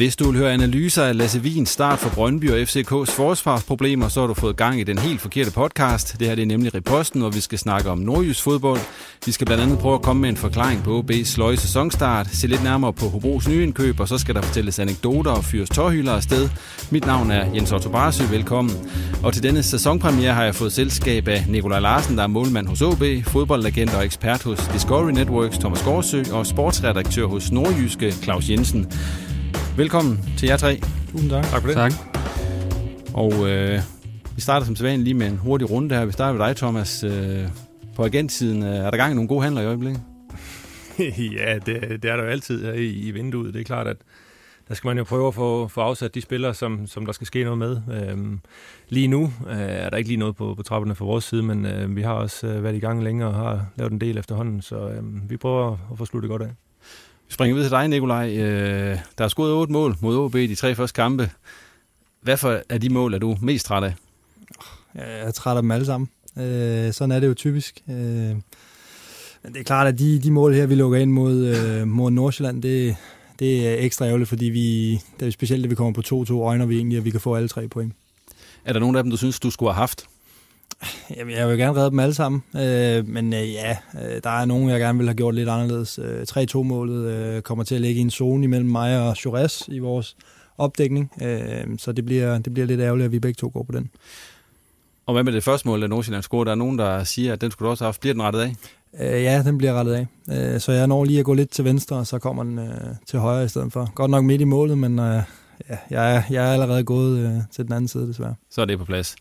Hvis du vil høre analyser af Lasse Wiens start for Brøndby og FCK's forsvarsproblemer, så har du fået gang i den helt forkerte podcast. Det her det er nemlig Reposten, hvor vi skal snakke om nordjysk fodbold. Vi skal blandt andet prøve at komme med en forklaring på OB's sløje sæsonstart, se lidt nærmere på Hobros nye indkøb, og så skal der fortælles anekdoter og fyres tårhylder afsted. Mit navn er Jens Otto Barsø, velkommen. Og til denne sæsonpremiere har jeg fået selskab af Nikolaj Larsen, der er målmand hos OB, fodboldlegend og ekspert hos Discovery Networks, Thomas Gårdsø og sportsredaktør hos Nordjyske, Claus Jensen. Velkommen til jer tre. Tusind tak. Tak for det. Tak. Og øh, vi starter som sædvanligt lige med en hurtig runde her. Vi starter med dig, Thomas. Øh, på agentsiden, øh, er der gang i nogle gode handler i øjeblikket? ja, det, det er der jo altid her i, i vinduet. Det er klart, at der skal man jo prøve at få, få afsat de spillere, som, som der skal ske noget med. Øhm, lige nu øh, er der ikke lige noget på, på trapperne fra vores side, men øh, vi har også øh, været i gang længe og har lavet en del efterhånden, så øh, vi prøver at få sluttet godt af. Springer videre til dig, Nikolaj. Øh, der er scoret otte mål mod OB i de tre første kampe. Hvad for er de mål, er du mest træt af? Jeg er træt af dem alle sammen. Øh, sådan er det jo typisk. Øh, men det er klart, at de, de mål her, vi lukker ind mod, øh, mod Nordsjælland, det, det er ekstra ærgerligt, fordi vi, det er specielt, at vi kommer på 2-2, øjner vi egentlig, at vi kan få alle tre point. Er der nogen af dem, du synes, du skulle have haft? Jamen, jeg vil gerne redde dem alle sammen, øh, men øh, ja, øh, der er nogen, jeg gerne vil have gjort lidt anderledes. Øh, 3-2-målet øh, kommer til at ligge i en zone imellem mig og Jures i vores opdækning, øh, så det bliver, det bliver lidt ærgerligt, at vi begge to går på den. Og hvad med det første mål, der Nordsjælland scorer? Der er nogen, der siger, at den skulle du også have haft. Bliver den rettet af? Øh, ja, den bliver rettet af. Øh, så jeg når lige at gå lidt til venstre, og så kommer den øh, til højre i stedet for. Godt nok midt i målet, men øh, ja, jeg, er, jeg er allerede gået øh, til den anden side, desværre. Så er det på plads.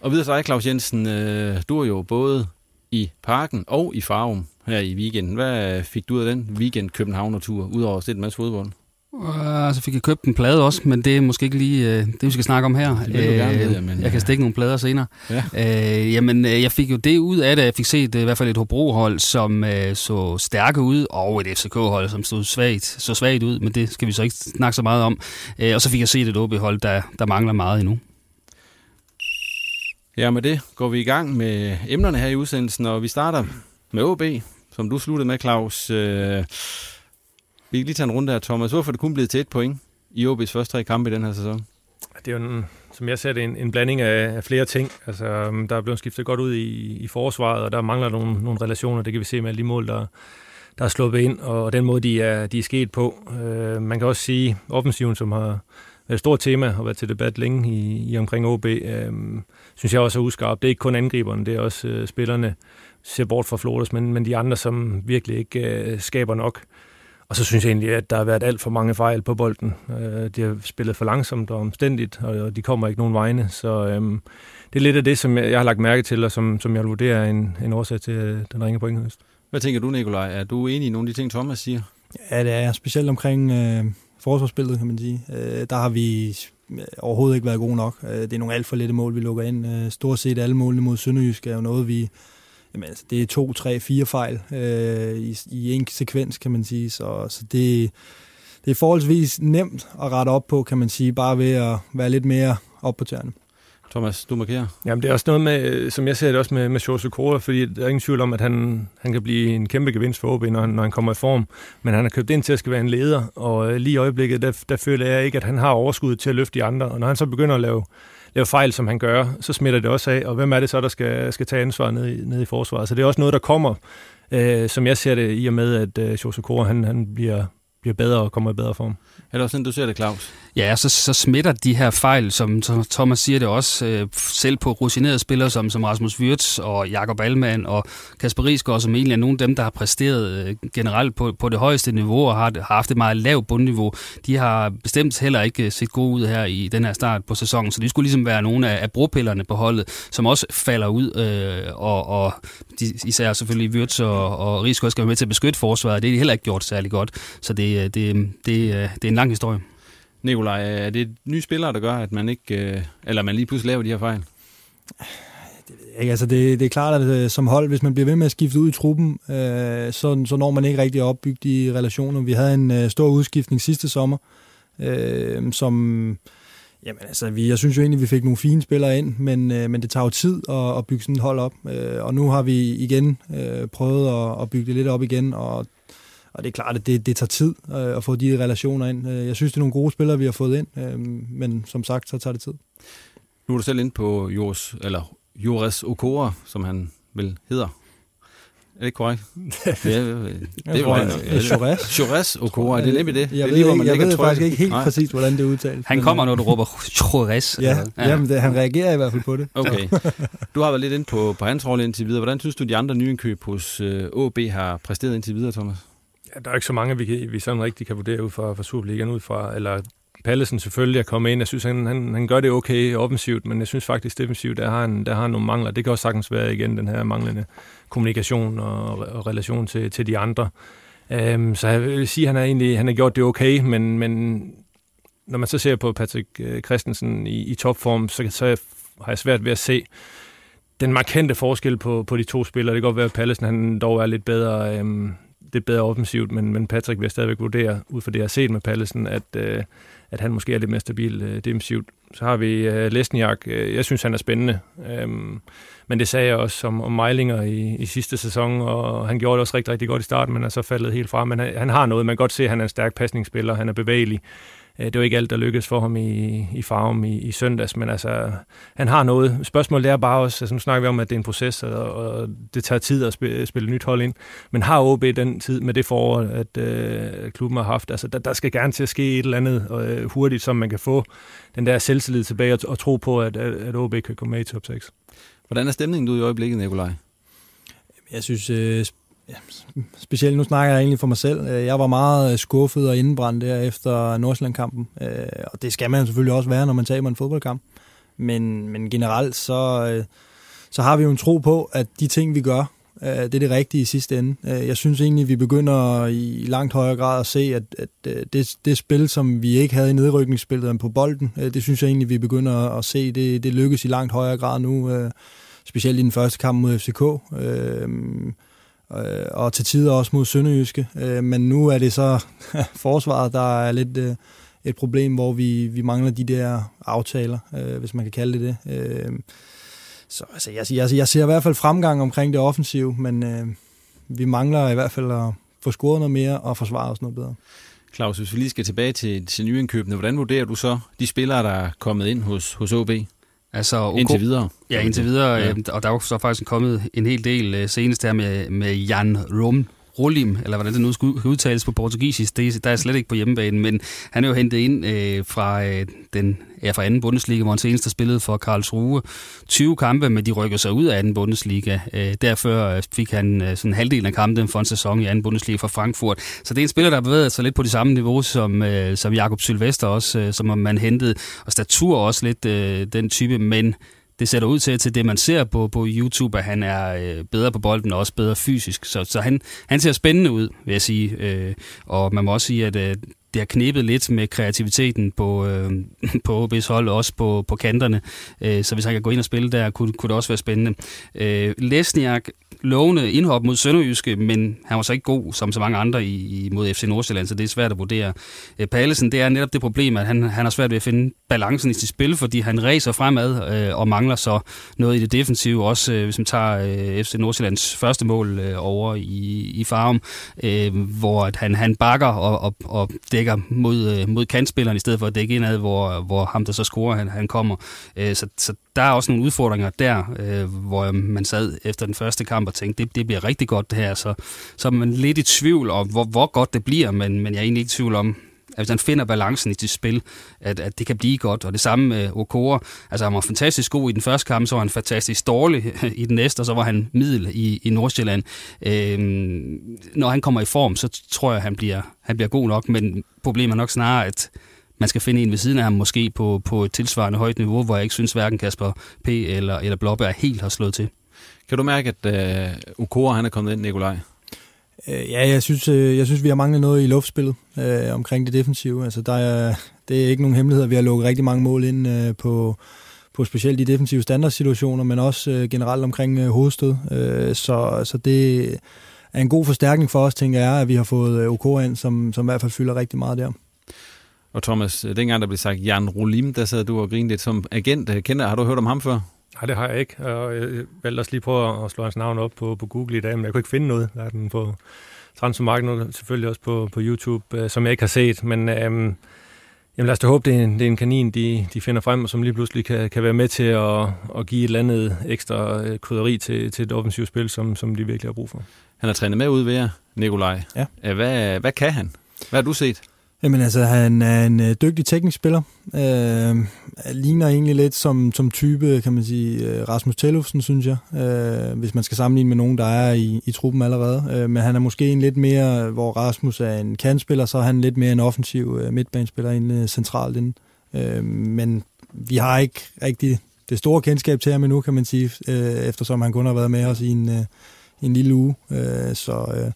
Og videre til dig, Claus Jensen. Øh, du er jo både i Parken og i Farum her i weekenden. Hvad fik du ud af den weekend Københavner-tur, udover at se en masse fodbold? Uh, så fik jeg købt en plade også, men det er måske ikke lige uh, det, vi skal snakke om her. Det vil du gerne vide, men, jeg kan stikke nogle plader senere. Ja. Uh, jamen, uh, jeg fik jo det ud af det. Jeg fik set uh, i hvert fald et Hobro-hold, som uh, så stærke ud, og et FCK-hold, som stod svagt, så svagt ud, men det skal vi så ikke snakke så meget om. Uh, og så fik jeg set et OB-hold, der, der mangler meget endnu. Ja, med det går vi i gang med emnerne her i udsendelsen, og vi starter med OB, som du sluttede med, Claus. Øh, vi kan lige tage en runde her, Thomas. Hvorfor er det kun blevet til et point i OB's første tre kampe i den her sæson? Det er jo, en, som jeg ser det, en, en blanding af, af flere ting. Altså, øhm, der er blevet skiftet godt ud i, i forsvaret, og der mangler nogle, nogle relationer. Det kan vi se med alle de mål, der, der er sluppet ind, og den måde, de er, de er sket på. Øh, man kan også sige, offensiven, som har et stort tema og været til debat længe i, i omkring OB, øh, synes jeg også er uskarpt. Det er ikke kun angriberne, det er også øh, spillerne, ser bort fra Flores, men, men de andre, som virkelig ikke øh, skaber nok. Og så synes jeg egentlig, at der har været alt for mange fejl på bolden. Øh, de har spillet for langsomt og omstændigt, og de kommer ikke nogen vegne. Så øhm, det er lidt af det, som jeg har lagt mærke til, og som, som jeg vurderer er en, en årsag til øh, den ringe pointhøst. Hvad tænker du, Nikolaj? Er du enig i nogle af de ting, Thomas siger? Ja, det er jeg. Specielt omkring øh, forsvarsspillet, kan man sige. Øh, der har vi øh, overhovedet ikke været gode nok. Øh, det er nogle alt for lette mål, vi lukker ind. Øh, stort set alle målene mod Sønderjysk er jo noget, vi... Jamen, altså, det er to, tre, fire fejl øh, i, i en sekvens, kan man sige. Så, så det, det er forholdsvis nemt at rette op på, kan man sige, bare ved at være lidt mere op på tæerne. Thomas, du markerer. Jamen, det er også noget med, som jeg ser det også med, med Jose Cora, fordi der er ingen tvivl om, at han, han kan blive en kæmpe gevinst for OB, når han, når han kommer i form. Men han har købt ind til at skal være en leder, og øh, lige i øjeblikket, der, der føler jeg ikke, at han har overskud til at løfte de andre. Og når han så begynder at lave, lave fejl, som han gør, så smitter det også af. Og hvem er det så, der skal, skal tage ansvar nede i, nede i forsvaret? Så det er også noget, der kommer, øh, som jeg ser det, i og med, at øh, Jose Cora, han, han bliver, bliver bedre og kommer i bedre form. Er det også sådan, du ser det, Claus? Ja, så, så smitter de her fejl, som Thomas siger det også, øh, selv på rutinerede spillere som, som Rasmus Wirtz og Jakob Almand og Kasper Riesgaard, som egentlig er nogle af dem, der har præsteret øh, generelt på, på det højeste niveau og har, har haft et meget lavt bundniveau. De har bestemt heller ikke øh, set gode ud her i den her start på sæsonen, så de skulle ligesom være nogle af, af bropillerne på holdet, som også falder ud, øh, og, og de, især selvfølgelig Wirtz og, og Riesgaard skal være med til at beskytte forsvaret. Det er de heller ikke gjort særlig godt, så det, øh, det, det, øh, det er en lang historie. Nikolaj, er det nye spillere, der gør, at man ikke, øh, eller man lige pludselig laver de her fejl? Ikke, altså det, det er klart, at øh, som hold, hvis man bliver ved med at skifte ud i truppen, øh, så, så når man ikke rigtig at opbygge de relationer. Vi havde en øh, stor udskiftning sidste sommer, øh, som... Jamen altså, vi, jeg synes jo egentlig, vi fik nogle fine spillere ind, men, øh, men det tager jo tid at, at bygge sådan et hold op. Øh, og nu har vi igen øh, prøvet at, at bygge det lidt op igen, og og det er klart, at det, det tager tid øh, at få de relationer ind. Øh, jeg synes, det er nogle gode spillere, vi har fået ind, øh, men som sagt, så tager det tid. Nu er du selv inde på Joris, eller Joris Okora, som han vel hedder. Er det ikke korrekt? det, er, det var han. Jores. Jores Okora, det er nemlig det. Jeg det er ved, lige, hvor man jeg ved faktisk ikke helt Nej. præcis, hvordan det udtales. Han kommer, når du råber Jores. Ja, ja. Jamen, det, han reagerer i hvert fald på det. Okay. Du har været lidt inde på, på hans rolle indtil videre. Hvordan synes du, de andre nyindkøb hos øh, AB har præsteret indtil videre, Thomas? Ja, der er ikke så mange, vi, kan, vi sådan rigtig kan vurdere ud fra, fra Superligaen ud fra, eller Pallesen selvfølgelig er kommet ind. Jeg synes, han, han, han gør det okay offensivt, men jeg synes faktisk defensivt, der har han, der har nogle mangler. Det kan også sagtens være igen den her manglende kommunikation og, og relation til, til de andre. Um, så jeg vil sige, at han har egentlig han har gjort det okay, men, men når man så ser på Patrick øh, Christensen i, i topform, så, så har jeg svært ved at se den markante forskel på, på de to spillere. Det kan godt være, at Pallesen han dog er lidt bedre Um, det bedre offensivt, men, men Patrick vil stadigvæk vurdere, ud fra det, jeg har set med Pallesen, at, øh, at han måske er lidt mere stabil øh, defensivt. Så har vi øh, Lesniak. Øh, jeg synes, han er spændende. Øhm, men det sagde jeg også om, om Meilinger i, i sidste sæson, og han gjorde det også rigtig, rigtig godt i starten, men er så faldet helt fra. Men han, han har noget. Man kan godt se, at han er en stærk pasningsspiller. Han er bevægelig. Øh, det var ikke alt, der lykkedes for ham i, i farven i, i søndags, men altså, han har noget. Spørgsmålet er bare også, altså nu snakker vi om, at det er en proces, og, og det tager tid at spille, spille nyt hold ind, men har OB den tid med det forår, at øh, klubben har haft? Altså, der, der skal gerne til at ske et eller andet øh, hurtigt, som man kan få den der selvtillid tilbage og, og tro på, at, at OB kan komme med i top 6. Hvordan er stemningen du i øjeblikket, Nikolaj? Jeg synes, øh, Ja, specielt nu snakker jeg egentlig for mig selv. Øh, jeg var meget øh, skuffet og indebrændt der efter Nordsjælland-kampen. Øh, og det skal man selvfølgelig også være, når man taber en fodboldkamp. Men, men generelt så, så har vi jo en tro på, at de ting, vi gør, det er det rigtige i sidste ende. Jeg synes egentlig, vi begynder i langt højere grad at se, at, at det, det spil, som vi ikke havde i nedrykningsspillet på bolden, det synes jeg egentlig, vi begynder at se, det, det lykkes i langt højere grad nu, specielt i den første kamp mod FCK øh, og til tider også mod Sønderjyske. Øh, men nu er det så forsvaret, der er lidt øh, et problem, hvor vi, vi mangler de der aftaler, øh, hvis man kan kalde det det. Øh, så altså, jeg, jeg, jeg ser i hvert fald fremgang omkring det offensive, men øh, vi mangler i hvert fald at få scoret noget mere og forsvare os noget bedre. Claus, hvis vi lige skal tilbage til, til nyindkøbene, hvordan vurderer du så de spillere, der er kommet ind hos, hos OB? Altså, OK, indtil videre. Ja, indtil videre. Ja. Øh, og der er jo så faktisk kommet en hel del øh, senest her med, med Jan Rum, Rolim, eller hvordan det nu skal udtales på portugisisk, det, der er slet ikke på hjemmebanen, men han er jo hentet ind øh, fra øh, den ja, fra anden Bundesliga, hvor han senest har spillet for Karlsruhe. 20 kampe, men de rykker sig ud af anden Bundesliga. Øh, derfor øh, fik han øh, sådan halvdelen af kampen for en sæson i anden Bundesliga for Frankfurt. Så det er en spiller, der har bevæget sig lidt på det samme niveau som, øh, som Jakob Sylvester også, øh, som man hentede. Og statur også lidt øh, den type, men det ser ud til, til det, man ser på, på YouTube, at han er øh, bedre på bolden og også bedre fysisk. Så, så han, han ser spændende ud, vil jeg sige. Øh, og man må også sige, at øh, det har knebet lidt med kreativiteten på, øh, på OB's hold, også på, på kanterne. Øh, så hvis han kan gå ind og spille der, kunne, kunne det også være spændende. Øh, Lesniak lovende indhop mod Sønderjyske, men han var så ikke god som så mange andre i, mod FC Nordsjælland, så det er svært at vurdere. Øh, Pallesen, det er netop det problem, at han, han har svært ved at finde balancen i sit spil, fordi han racer fremad øh, og mangler så noget i det defensive. Også øh, hvis man tager øh, FC Nordsjællands første mål øh, over i, i Farum, øh, hvor at han, han bakker og, og, og dækker mod, øh, mod kantspilleren i stedet for at dække indad, hvor, hvor ham, der så scorer, han, han kommer. Øh, så, så der er også nogle udfordringer der, øh, hvor man sad efter den første kamp og tænkte, det, det bliver rigtig godt det her. Så, så er man lidt i tvivl om, hvor, hvor godt det bliver, men, men jeg er egentlig ikke i tvivl om, at hvis han finder balancen i sit spil, at, at det kan blive godt. Og det samme med Okora. Altså han var fantastisk god i den første kamp, så var han fantastisk dårlig i den næste, og så var han middel i, i Nordsjælland. Øhm, når han kommer i form, så tror jeg, han bliver, han bliver god nok, men problemet er nok snarere, at man skal finde en ved siden af ham, måske på, på et tilsvarende højt niveau, hvor jeg ikke synes, hverken Kasper P. eller, eller Blåbær helt har slået til. Kan du mærke, at øh, Okora han er kommet ind, Nikolaj? Øh, ja, jeg synes, øh, jeg synes, vi har manglet noget i luftspillet øh, omkring det defensive. Altså, der er, det er ikke nogen hemmelighed, vi har lukket rigtig mange mål ind øh, på, på specielt de defensive standardsituationer, men også øh, generelt omkring øh, hovedstød. Øh, så, så det er en god forstærkning for os, tænker jeg, at vi har fået øh, OK ind, som, som i hvert fald fylder rigtig meget der. Og Thomas, øh, dengang der blev sagt Jan Rolim, der sad du og grinede lidt som agent. Øh, kender, har du hørt om ham før? Nej, det har jeg ikke. Og jeg valgte også lige prøve at slå hans navn op på, på Google i dag, men jeg kunne ikke finde noget. Der er den på transfermarkedet, selvfølgelig også på, på YouTube, øh, som jeg ikke har set. Men øhm, jamen lad os da håbe, det er en, det er en kanin, de, de finder frem, og som lige pludselig kan, kan være med til at, at give et eller andet ekstra krydderi til, til et offensivt spil, som, som de virkelig har brug for. Han har trænet med ud ved jer, Nikolaj. Ja. Hvad, hvad kan han? Hvad har du set? Jamen altså, han er en øh, dygtig teknisk spiller. Øh, ligner egentlig lidt som, som type, kan man sige, øh, Rasmus Tellufsen, synes jeg. Øh, hvis man skal sammenligne med nogen, der er i, i truppen allerede. Øh, men han er måske en lidt mere, hvor Rasmus er en kandspiller, så er han lidt mere en offensiv øh, midtbanespiller end øh, centralt inden. Øh, men vi har ikke rigtig det store kendskab til ham endnu, kan man sige, øh, eftersom han kun har været med os i en, øh, en lille uge. Øh, så... Øh,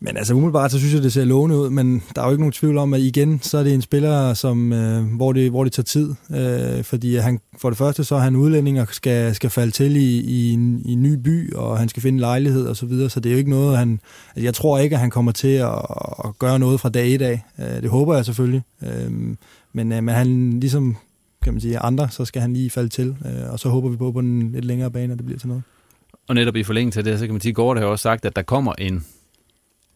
men altså umiddelbart, så synes jeg, det ser lovende ud, men der er jo ikke nogen tvivl om, at igen, så er det en spiller, som, øh, hvor, det, hvor det tager tid, øh, fordi han, for det første, så er han udlænding og skal, skal falde til i, i, en, i en ny by, og han skal finde lejlighed og så videre, så det er jo ikke noget, han, altså jeg tror ikke, at han kommer til at, at gøre noget fra dag i dag. Øh, det håber jeg selvfølgelig, øh, men, øh, men han ligesom, kan man sige, andre, så skal han lige falde til, øh, og så håber vi på på en lidt længere bane, at det bliver til noget. Og netop i forlængelse af det, så kan man sige, Gård har også sagt, at der kommer en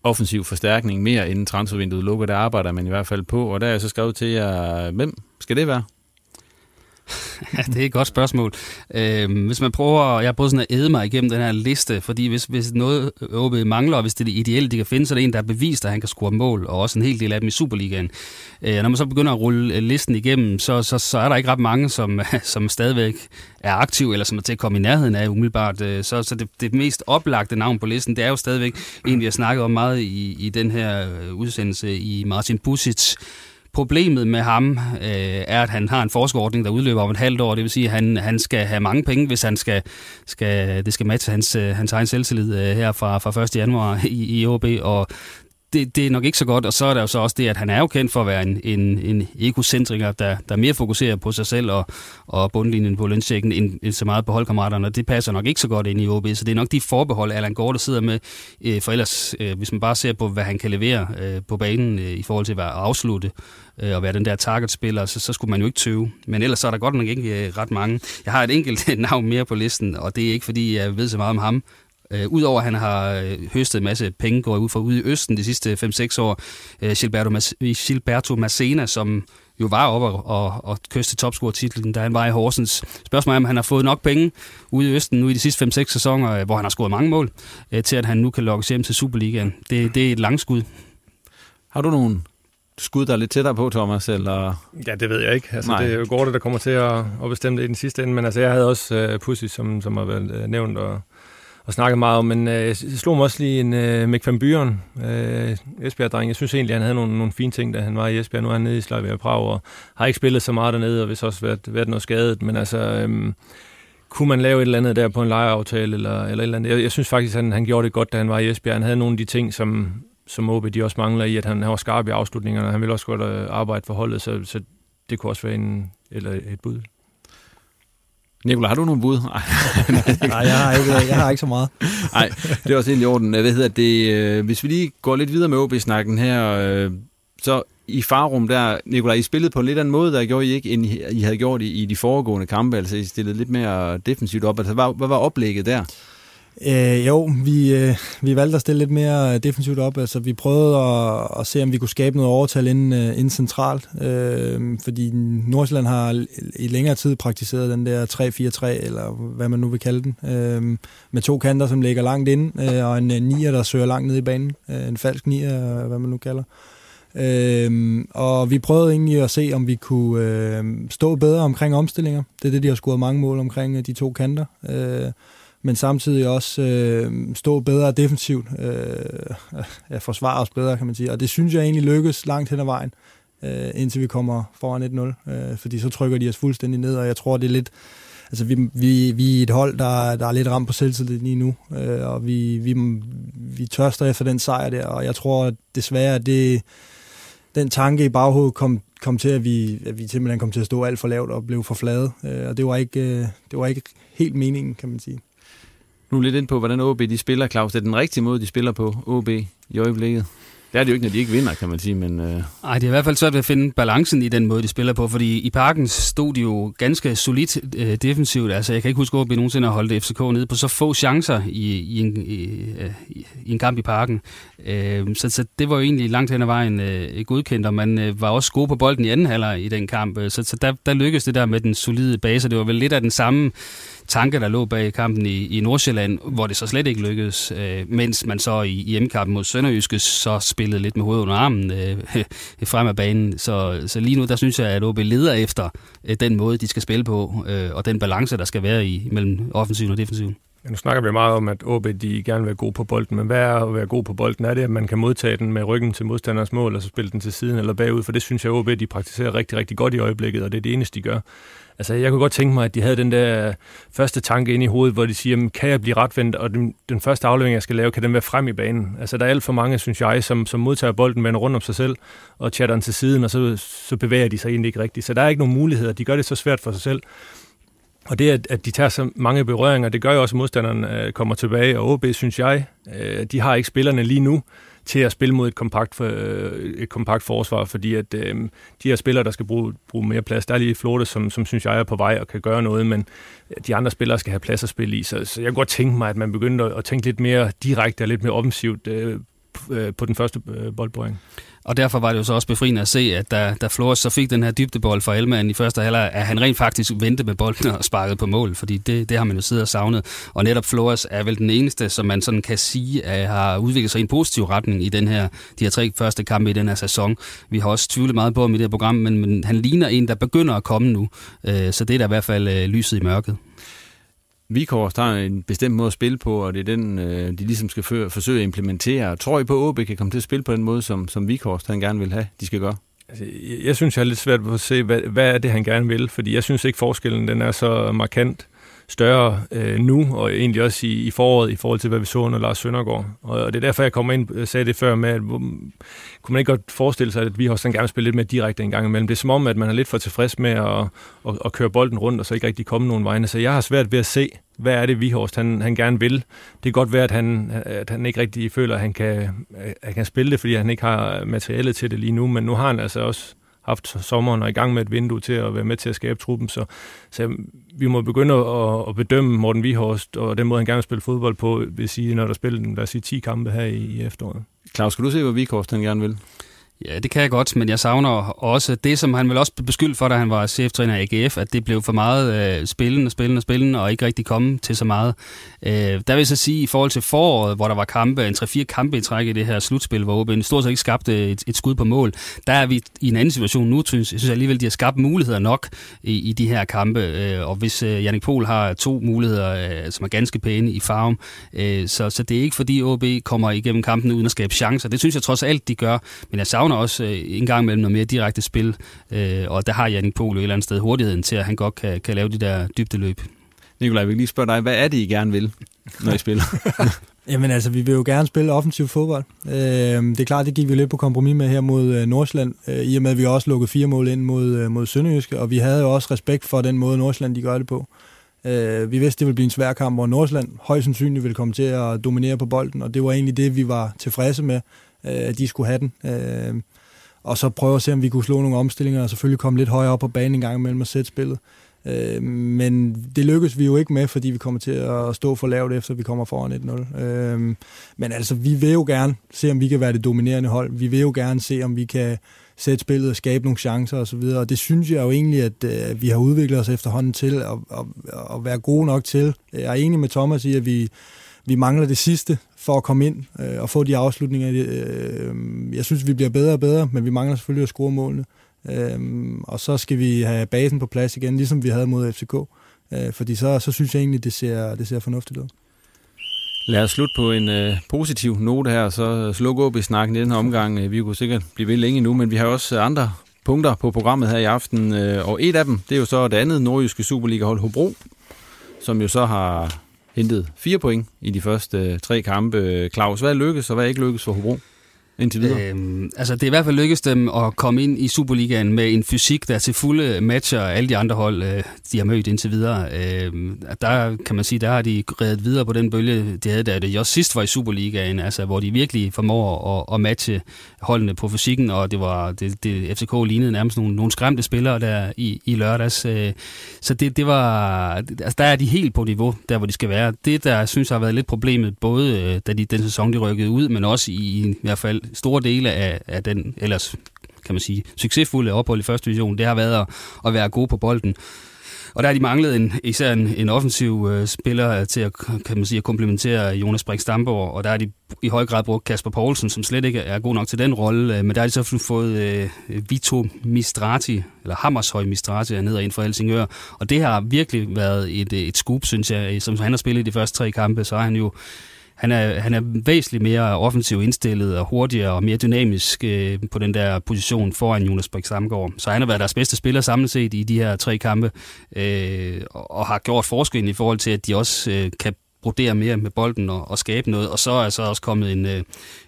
offensiv forstærkning mere inden transfervinduet lukker. Der arbejder man i hvert fald på, og der er jeg så skrevet til jer, hvem skal det være? Ja, det er et godt spørgsmål. Øh, hvis man prøver, jeg har prøvet sådan at æde mig igennem den her liste, fordi hvis, hvis noget øh, OB mangler, og hvis det er det ideelle, de kan finde, så er det en, der er bevist, at han kan score mål, og også en hel del af dem i Superligaen. Øh, når man så begynder at rulle øh, listen igennem, så, så, så er der ikke ret mange, som, som stadigvæk er aktiv, eller som er til at komme i nærheden af umiddelbart. Øh, så, så det, det mest oplagte navn på listen, det er jo stadigvæk en, vi har snakket om meget i, i den her udsendelse i Martin Busic, Problemet med ham øh, er, at han har en forskerordning, der udløber om et halvt år. Det vil sige, at han, han skal have mange penge, hvis han skal, skal det skal matche hans, øh, hans egen selvtillid øh, her fra, fra 1. januar i, i OB. Og det, det er nok ikke så godt, og så er der jo så også det, at han er jo kendt for at være en, en, en egocentriker, der, der mere fokuserer på sig selv og, og bundlinjen på lønstjekken end, end så meget på holdkammeraterne, og det passer nok ikke så godt ind i OB, så det er nok de forbehold, Allan Gård, der sidder med, øh, for ellers, øh, hvis man bare ser på, hvad han kan levere øh, på banen øh, i forhold til at være afslutte øh, og være den der targetspiller, så, så skulle man jo ikke tøve. Men ellers så er der godt nok ikke øh, ret mange. Jeg har et enkelt navn mere på listen, og det er ikke, fordi jeg ved så meget om ham, Øh, Udover at han har øh, høstet en masse penge, går ud fra ude i Østen de sidste 5-6 år. Øh, Gilberto, Mas- Gilberto Macena, som jo var oppe og, og, og kyste topscorer-titlen, da han var i Horsens. Spørgsmålet er, om han har fået nok penge ude i Østen nu i de sidste 5-6 sæsoner, øh, hvor han har scoret mange mål, øh, til at han nu kan lokkes hjem til Superligaen. Det, det er et langskud. Har du nogen skud, der er lidt tættere på, Thomas? Eller? Ja, det ved jeg ikke. Altså, det er jo Gorte, der kommer til at, at bestemme det i den sidste ende, men altså, jeg havde også uh, Pussy, som, som har været uh, nævnt, og og snakket meget om, men øh, jeg slog mig også lige en øh, Mick van Buren, øh, Esbjerg-dreng. Jeg synes egentlig, han havde nogle, nogle fine ting, da han var i Esbjerg. Nu er han nede i Slavia Prag, og har ikke spillet så meget dernede, og hvis også været, været noget skadet. Men altså, øh, kunne man lave et eller andet der på en lejeaftale, eller, eller et eller andet? Jeg, jeg synes faktisk, han, han gjorde det godt, da han var i Esbjerg. Han havde nogle af de ting, som som OB de også mangler i, at han, han var skarp i afslutningerne, og han vil også godt øh, arbejde for holdet, så, så det kunne også være en, eller et bud. Nicolai, har du nogle bud? Nej, jeg har ikke, jeg har ikke så meget. Nej, det er også helt i orden. Hvad hedder det? øh, Hvis vi lige går lidt videre med OB-snakken her, øh, så i Farum der, Nicolai, I spillede på en lidt anden måde, der gjorde I ikke, end I havde gjort i, i de foregående kampe, altså I stillede lidt mere defensivt op. Altså, hvad, hvad var oplægget der? Øh, jo, vi, øh, vi valgte at stille lidt mere øh, defensivt op. Altså, vi prøvede at, at se, om vi kunne skabe noget overtal inden, øh, inden centralt. Øh, fordi Nordsjælland har i længere tid praktiseret den der 3-4-3, eller hvad man nu vil kalde den. Øh, med to kanter, som ligger langt ind, øh, og en øh, nier, der søger langt ned i banen. Øh, en falsk nier, hvad man nu kalder. Øh, og vi prøvede egentlig at se, om vi kunne øh, stå bedre omkring omstillinger. Det er det, de har scoret mange mål omkring øh, de to kanter. Øh, men samtidig også øh, stå bedre defensivt, øh, ja, forsvare os bedre, kan man sige. Og det synes jeg egentlig lykkes langt hen ad vejen, øh, indtil vi kommer foran 1-0, øh, fordi så trykker de os fuldstændig ned, og jeg tror, det er lidt... Altså, vi, vi, vi er et hold, der, der er lidt ramt på selvtillid lige nu, øh, og vi, vi, vi tørster efter den sejr der, og jeg tror desværre, at det, den tanke i baghovedet kom, kom til, at vi, at vi simpelthen kom til at stå alt for lavt og blev for flade, øh, og det var, ikke, øh, det var ikke helt meningen, kan man sige. Nu lidt ind på, hvordan OB de spiller, Claus. Det er den rigtige måde, de spiller på, OB, i øjeblikket. Det er det jo ikke, når de ikke vinder, kan man sige. Men, øh... Ej, det er i hvert fald svært ved at finde balancen i den måde, de spiller på, fordi i parken stod de jo ganske solidt øh, defensivt. Altså, jeg kan ikke huske, at OB nogensinde har holdt FCK nede på så få chancer i, i, en, i, i en kamp i parken. Øh, så, så det var jo egentlig langt hen ad vejen øh, godkendt, og man øh, var også god på bolden i anden halvleg i den kamp. Så, så der, der lykkedes det der med den solide base. Det var vel lidt af den samme tanke, der lå bag kampen i, i Nordsjælland, hvor det så slet ikke lykkedes, øh, mens man så i, i hjemmekampen mod Sønderjyske så spillede lidt med hovedet under armen øh, frem af banen. Så, så lige nu, der synes jeg, at OB leder efter øh, den måde, de skal spille på, øh, og den balance, der skal være i mellem offensiven og defensiven. Ja, nu snakker vi meget om, at OB de gerne vil være gode på bolden, men hvad er at være god på bolden? Er det, at man kan modtage den med ryggen til modstanders mål, og så spille den til siden eller bagud? For det synes jeg, at OB de praktiserer rigtig, rigtig godt i øjeblikket, og det er det eneste, de gør. Altså, jeg kunne godt tænke mig, at de havde den der første tanke ind i hovedet, hvor de siger, kan jeg blive retvendt, og den, den første aflevering, jeg skal lave, kan den være frem i banen? Altså, der er alt for mange, synes jeg, som, som modtager bolden, vender rundt om sig selv, og chatter den til siden, og så, så bevæger de sig egentlig ikke rigtigt. Så der er ikke nogen muligheder. De gør det så svært for sig selv. Og det, at, at de tager så mange berøringer, det gør jo også, at modstanderen øh, kommer tilbage, og OB, synes jeg, øh, de har ikke spillerne lige nu, til at spille mod et kompakt, for, et kompakt forsvar, fordi at øh, de her spillere, der skal bruge, bruge mere plads, der er lige Florte, som, som synes jeg er på vej og kan gøre noget, men øh, de andre spillere skal have plads at spille i, så, så jeg kunne godt tænke mig, at man begyndte at, at tænke lidt mere direkte og lidt mere offensivt øh, øh på den første øh, boldbøjning. Og derfor var det jo så også befriende at se, at da, da Flores så fik den her dybdebold fra Elman i første halvleg, at han rent faktisk vendte med bolden og sparkede på mål, fordi det, det har man jo siddet og savnet. Og netop Flores er vel den eneste, som man sådan kan sige, at har udviklet sig i en positiv retning i den her, de her tre første kampe i den her sæson. Vi har også tvivlet meget på ham i det her program, men, men han ligner en, der begynder at komme nu. Øh, så det er da i hvert fald øh, lyset i mørket. Vikors har en bestemt måde at spille på, og det er den, øh, de ligesom skal forsøge at implementere. Tror I på, at OB kan komme til at spille på den måde, som, som Vikors han gerne vil have, de skal gøre? Altså, jeg synes, jeg er lidt svært at se, hvad, hvad er det, han gerne vil, fordi jeg synes ikke, forskellen den er så markant større øh, nu, og egentlig også i, i foråret, i forhold til, hvad vi så under Lars Søndergaard. Og, og det er derfor, jeg kommer ind og sagde det før med, at hvor, kunne man ikke godt forestille sig, at vi også gerne spille lidt mere direkte en gang imellem. Det er som om, at man er lidt for tilfreds med at, at, at køre bolden rundt, og så ikke rigtig komme nogen vegne. Så jeg har svært ved at se, hvad er det, Vihorst han, han gerne vil. Det kan godt være, at han, at han ikke rigtig føler, at han kan, at han kan spille det, fordi han ikke har materialet til det lige nu, men nu har han altså også haft sommeren og i gang med et vindue til at være med til at skabe truppen. Så, så vi må begynde at, at bedømme Morten Vihorst og den måde, han gerne vil spille fodbold på, vil sige, når der spiller lad os sige, 10 kampe her i, i efteråret. Claus, skal du se, hvad Vihorst han gerne vil? Ja, det kan jeg godt, men jeg savner også det, som han vel også blev beskyldt for, da han var cheftræner i AGF, at det blev for meget øh, spillende, spillende, spillende, og ikke rigtig komme til så meget. Øh, der vil jeg så sige, i forhold til foråret, hvor der var kampe, en 3-4 kampe i træk i det her slutspil, hvor OB stort set ikke skabte et, et skud på mål, der er vi i en anden situation nu, synes jeg synes alligevel, de har skabt muligheder nok i, i de her kampe, øh, og hvis øh, Jannik Pohl har to muligheder, øh, som er ganske pæne i farven, øh, så, så det er ikke fordi OB kommer igennem kampen uden at skabe chancer. Det synes jeg trods alt, de gør, men jeg savner savner også øh, en gang imellem noget mere direkte spil, øh, og der har Jannik Polo et eller andet sted hurtigheden til, at han godt kan, kan lave de der dybde løb. Nikolaj, jeg vil lige spørge dig, hvad er det, I gerne vil, når I spiller? Jamen altså, vi vil jo gerne spille offensiv fodbold. Øh, det er klart, det gik vi lidt på kompromis med her mod øh, Nordsjælland, øh, i og med, at vi også lukkede fire mål ind mod, øh, mod Sønderjyske, og vi havde jo også respekt for den måde, Nordsjælland de gør det på. Øh, vi vidste, det ville blive en svær kamp, hvor Nordsjælland højst sandsynligt ville komme til at dominere på bolden, og det var egentlig det, vi var tilfredse med, øh, de skulle have den. Øh, og så prøve at se, om vi kunne slå nogle omstillinger, og selvfølgelig komme lidt højere op på banen en gang imellem og sætte spillet. Øh, men det lykkes vi jo ikke med, fordi vi kommer til at stå for lavt, efter vi kommer foran 1-0. Øh, men altså, vi vil jo gerne se, om vi kan være det dominerende hold. Vi vil jo gerne se, om vi kan sætte spillet og skabe nogle chancer osv. Og, og det synes jeg jo egentlig, at øh, vi har udviklet os efterhånden til at, at, at være gode nok til. Jeg er enig med Thomas i, at vi, vi mangler det sidste for at komme ind øh, og få de afslutninger. Øh, jeg synes, vi bliver bedre og bedre, men vi mangler selvfølgelig at score målene. Øh, og så skal vi have basen på plads igen, ligesom vi havde mod FCK. Øh, fordi så, så synes jeg egentlig, det ser, det ser fornuftigt ud. Lad os slutte på en øh, positiv note her, så sluk op i snakken i den her omgang. Vi kunne sikkert blive ved længe nu, men vi har også andre punkter på programmet her i aften. Øh, og et af dem, det er jo så det andet nordjyske Superliga-hold Hobro, som jo så har hentet fire point i de første øh, tre kampe. Claus, hvad lykkedes og hvad ikke lykkedes for Hobro? Indtil videre? Øhm, altså, det er i hvert fald lykkedes dem at komme ind i Superligaen med en fysik, der til fulde matcher alle de andre hold, øh, de har mødt indtil videre. Øh, der kan man sige, der har de reddet videre på den bølge, de havde, da det også sidst var i Superligaen, altså, hvor de virkelig formår at, at matche holdene på fysikken, og det var det, det FCK lignede nærmest nogle, nogle skræmte spillere der i, i lørdags. Øh, så det, det var, altså, der er de helt på niveau, der hvor de skal være. Det, der synes har været lidt problemet, både øh, da de den sæson, de rykkede ud, men også i, i hvert fald store dele af, af den ellers kan man sige, succesfulde ophold i første division, det har været at, at være god på bolden. Og der har de manglet en, især en, en offensiv øh, spiller til at, kan man sige, at komplementere Jonas Brink Stamborg, og der har de i høj grad brugt Kasper Poulsen, som slet ikke er god nok til den rolle, øh, men der har de så fået øh, Vito Mistrati, eller Hammershøj Mistrati, ned og ind for Helsingør, og det har virkelig været et, øh, et scoop, synes jeg, øh, som han har spillet i de første tre kampe, så har han jo han er, han er væsentligt mere offensiv indstillet og hurtigere og mere dynamisk øh, på den der position foran Jonas Brix Samgaard. Så han har været deres bedste spiller samlet set i de her tre kampe, øh, og har gjort forskellen i forhold til, at de også øh, kan brodere mere med bolden og, og skabe noget. Og så er så også kommet en, øh,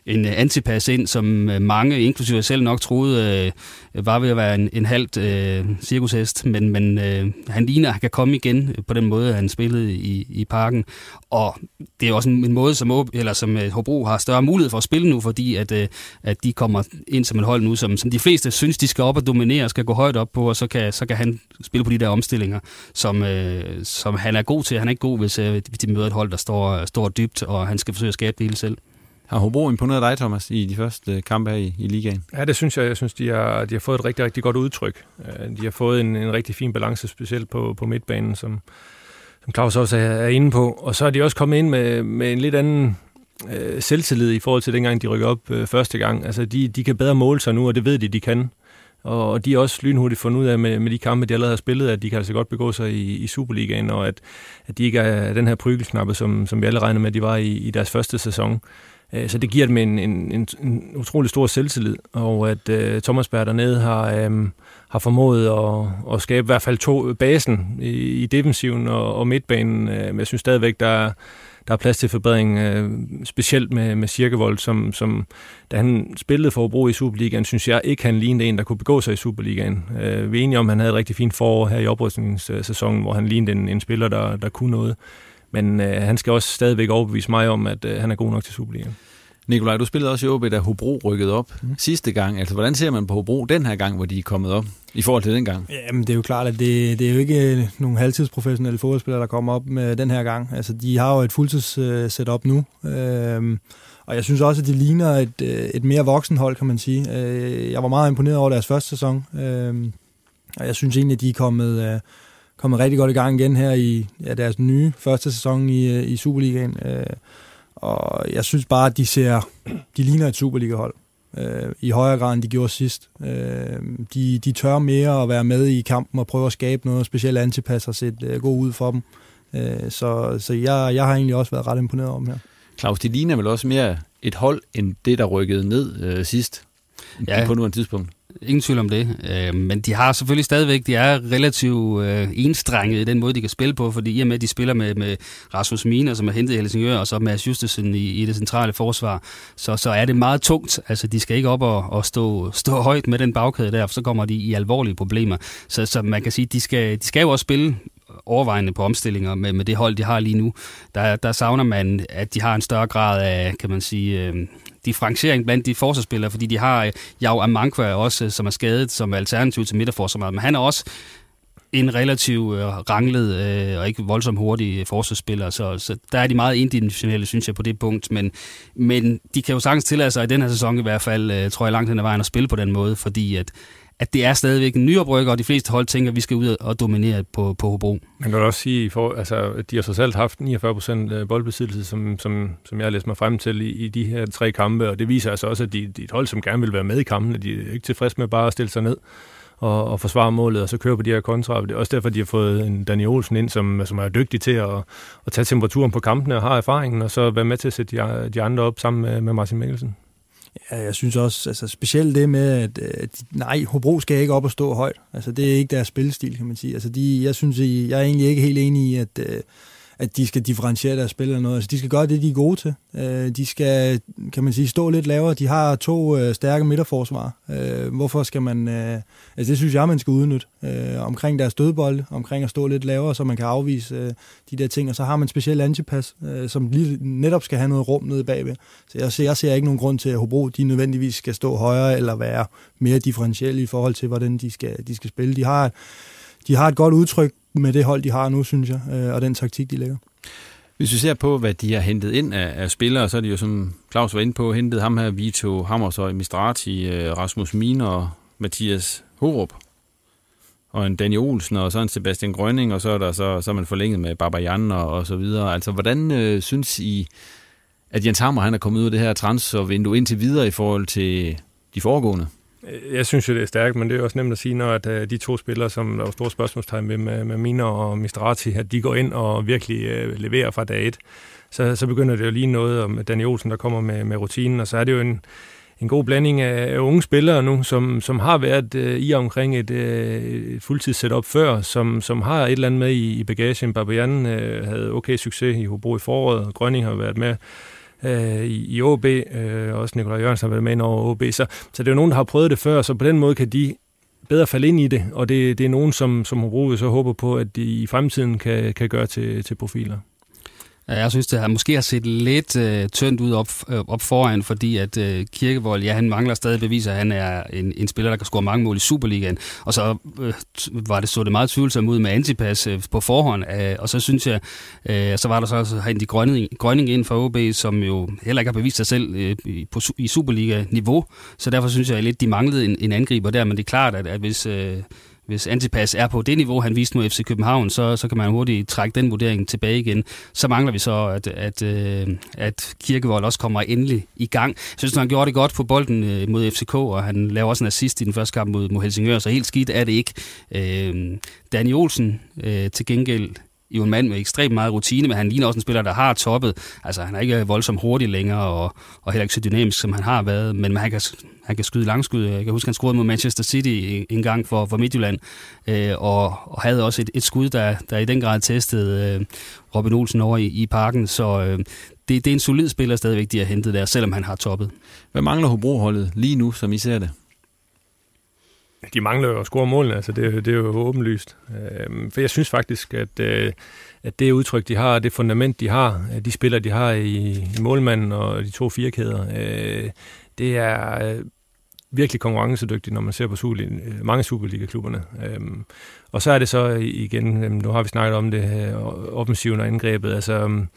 en øh, antipas ind, som øh, mange, inklusive jeg selv nok troede, øh, var ved at være en, en halvt øh, cirkushest, men, men øh, han ligner, at han kan komme igen øh, på den måde, han spillede i, i parken. Og det er også en, en måde, som, eller som Hobro har større mulighed for at spille nu, fordi at, øh, at de kommer ind som et hold nu, som, som de fleste synes, de skal op og dominere, skal gå højt op på, og så kan, så kan han spille på de der omstillinger, som, øh, som han er god til. Han er ikke god, hvis, øh, hvis de møder et hold, der står, står dybt, og han skal forsøge at skabe det hele selv. Har Hobro imponeret dig, Thomas, i de første øh, kampe her i, i ligaen? Ja, det synes jeg. Jeg synes, de har, de har fået et rigtig, rigtig godt udtryk. Øh, de har fået en, en rigtig fin balance, specielt på, på midtbanen, som, som Claus også er, er inde på. Og så er de også kommet ind med, med en lidt anden øh, selvtillid i forhold til dengang, de rykker op øh, første gang. Altså, de, de kan bedre måle sig nu, og det ved de, de kan. Og, og de er også lynhurtigt fundet ud af med, med de kampe, de allerede har spillet, at de kan altså godt begå sig i, i Superligaen, og at, at de ikke er den her prygelsnappe, som, som vi alle regner med, at de var i, i deres første sæson. Øh, så det giver dem en, en, en, en utrolig stor selvtillid, og at øh, Thomas Berg dernede har, øh, har formået at, at skabe i hvert fald to basen i, i defensiven og, og midtbanen. Men jeg synes stadigvæk, der er, der er plads til forbedring, øh, specielt med, med Cirkevold, som, som da han spillede for Hobro i Superligaen, synes jeg ikke, han lignede en, der kunne begå sig i Superligaen. Øh, vi er enige om, at han havde et rigtig fint forår her i oprustningssæsonen, hvor han lignede en, en spiller, der, der kunne noget. Men øh, han skal også stadigvæk overbevise mig om, at øh, han er god nok til Superligaen. Nikolaj, du spillede også i OB, da Hobro rykkede op mm. sidste gang. Altså, hvordan ser man på Hobro den her gang, hvor de er kommet op, i forhold til den gang? Jamen, det er jo klart, at det, det er jo ikke øh, nogle halvtidsprofessionelle fodboldspillere, der kommer op med den her gang. Altså, de har jo et fuldtids-setup uh, nu. Øhm, og jeg synes også, at de ligner et, øh, et mere voksen hold, kan man sige. Øh, jeg var meget imponeret over deres første sæson. Øhm, og jeg synes egentlig, at de er kommet... Uh, kommet rigtig godt i gang igen her i ja, deres nye første sæson i, øh, i Superligaen. Øh, og jeg synes bare, at de ser, de ligner et Superliga-hold øh, i højere grad, end de gjorde sidst. Øh, de, de tør mere at være med i kampen og prøve at skabe noget specielt antipas og sætte øh, god ud for dem. Øh, så så jeg, jeg har egentlig også været ret imponeret om her. Claus, de ligner vel også mere et hold, end det, der rykkede ned øh, sidst ja. på nuværende tidspunkt? Ingen tvivl om det. Øh, men de har selvfølgelig stadigvæk, de er relativt øh, enstrenget i den måde, de kan spille på, fordi i og med, at de spiller med, med Rasmus Miner, som er hentet i Helsingør, og så med Justesen i, i det centrale forsvar, så, så er det meget tungt. Altså, de skal ikke op og, og stå, stå højt med den bagkæde der, for så kommer de i alvorlige problemer. Så, så man kan sige, de skal, de skal jo også spille overvejende på omstillinger med, med det hold, de har lige nu. Der, der savner man, at de har en større grad af, kan man sige, øh, differentiering blandt de forsvarsspillere, fordi de har øh, Jau Amankwa også, øh, som er skadet som alternativ til midterforsvaret, men han er også en relativt øh, ranglet øh, og ikke voldsomt hurtig øh, forsvarsspiller, så, så der er de meget individuelle, synes jeg, på det punkt, men, men de kan jo sagtens tillade sig i den her sæson i hvert fald, øh, tror jeg langt hen ad vejen at spille på den måde, fordi at at det er stadigvæk en nyoprykker, og de fleste hold tænker, at vi skal ud og dominere på, på Hobro. Man kan også sige, for, altså, de har så selv haft 49 procent øh, boldbesiddelse, som, som, som jeg har læst mig frem til i, i de her tre kampe, og det viser altså også, at de, de er et hold, som gerne vil være med i kampene. De er ikke tilfredse med bare at stille sig ned og, og forsvare målet, og så køre på de her kontra. Det er også derfor, de har fået en Daniel Olsen ind, som, som er dygtig til at, at tage temperaturen på kampene og har erfaringen, og så være med til at sætte de, de andre op sammen med, med Martin Mikkelsen. Ja, jeg synes også, altså specielt det med, at, øh, at nej, Hobro skal ikke op og stå højt. Altså det er ikke deres spillestil, kan man sige. Altså de, jeg synes, jeg er egentlig ikke helt enig i, at, øh, at de skal differentiere deres spil eller noget. Altså, de skal gøre det, de er gode til. Øh, de skal, kan man sige, stå lidt lavere. De har to øh, stærke midterforsvar. Øh, hvorfor skal man... Øh, altså, det synes jeg, man skal udnytte. Øh, omkring deres dødbold, omkring at stå lidt lavere, så man kan afvise øh, de der ting. Og så har man specielt antipas, øh, som lige netop skal have noget rum nede bagved. Så jeg ser, jeg ser ikke nogen grund til, at Hobro de nødvendigvis skal stå højere eller være mere differentielle i forhold til, hvordan de skal, de skal spille. De har, de har et godt udtryk med det hold, de har nu, synes jeg, øh, og den taktik, de lægger. Hvis vi ser på, hvad de har hentet ind af, af spillere, så er de jo, som Claus var inde på, hentet ham her, Vito Hammershøj, Mistrati, øh, Rasmus Miner og Mathias Horup. Og en Daniel Olsen, og så en Sebastian Grønning, og så er, der så, så er man forlænget med Babajan og, og så videre. Altså, hvordan øh, synes I, at Jens Hammer han er kommet ud af det her transfervindue indtil videre i forhold til de foregående? Øh, jeg synes jo, det er stærkt, men det er også nemt at sige, når at, øh, de to spillere, som der var store spørgsmålstegn med, med, med Mina og Mistrati, at de går ind og virkelig øh, leverer fra dag et. Så, så begynder det jo lige noget om Daniel Olsen, der kommer med, med rutinen, og så er det jo en, en god blanding af, unge spillere nu, som, som har været øh, i omkring et, øh, et fuldtidssetup før, som, som har et eller andet med i, i bagagen. Babajan øh, havde okay succes i Hobro i foråret, Grønning har været med øh, i, i OB, øh, også Nikolaj Jørgensen har været med ind over OB, så, så det er jo nogen, der har prøvet det før, så på den måde kan de bedre falde ind i det, og det, det er nogen, som, som Hobro så håber på, at de i fremtiden kan, kan gøre til, til profiler. Øh, jeg synes, det har måske har set lidt øh, tyndt ud op, øh, op foran, fordi at øh, Kirkevold, ja, han mangler stadig beviser, at han er en, en spiller, der kan score mange mål i Superligaen. Og så øh, var det så det meget tvivlsomt ud med Antipas øh, på forhånd. Øh, og så synes jeg, øh, så var der så også Henrik Grønning, Grønning ind for OB, som jo heller ikke har bevist sig selv øh, på, i Superliga-niveau. Så derfor synes jeg lidt, de manglede en, en angriber der. Men det er klart, at, at hvis... Øh, hvis Antipas er på det niveau, han viste mod FC København, så, så kan man hurtigt trække den vurdering tilbage igen. Så mangler vi så, at, at, øh, at Kirkevold også kommer endelig i gang. Jeg synes, han gjorde det godt på bolden øh, mod FCK, og han laver også en assist i den første kamp mod, mod Helsingør, så helt skidt er det ikke. Øh, Danny Olsen øh, til gengæld jo en mand med ekstremt meget rutine, men han ligner også en spiller, der har toppet. Altså, han er ikke øh, voldsomt hurtig længere, og, og heller ikke så dynamisk, som han har været, men han kan, han kan skyde langskud. Jeg kan huske, han scorede mod Manchester City en gang for, for Midtjylland, øh, og, og havde også et, et skud, der, der i den grad testede øh, Robin Olsen over i, i parken, så øh, det, det er en solid spiller stadigvæk, de har hentet der, selvom han har toppet. Hvad mangler Hobro-holdet lige nu, som I ser det? De mangler jo at score målene, altså det, det er jo åbenlyst. Øh, for jeg synes faktisk, at, øh, at det udtryk, de har, det fundament, de har, øh, de spiller, de har i, i målmanden og de to firekæder, øh, det er øh, virkelig konkurrencedygtigt, når man ser på Superliga, øh, mange Superliga-klubberne. Øhm, og så er det så igen, øhm, nu har vi snakket om det, øh, offensiven og angrebet, altså øhm,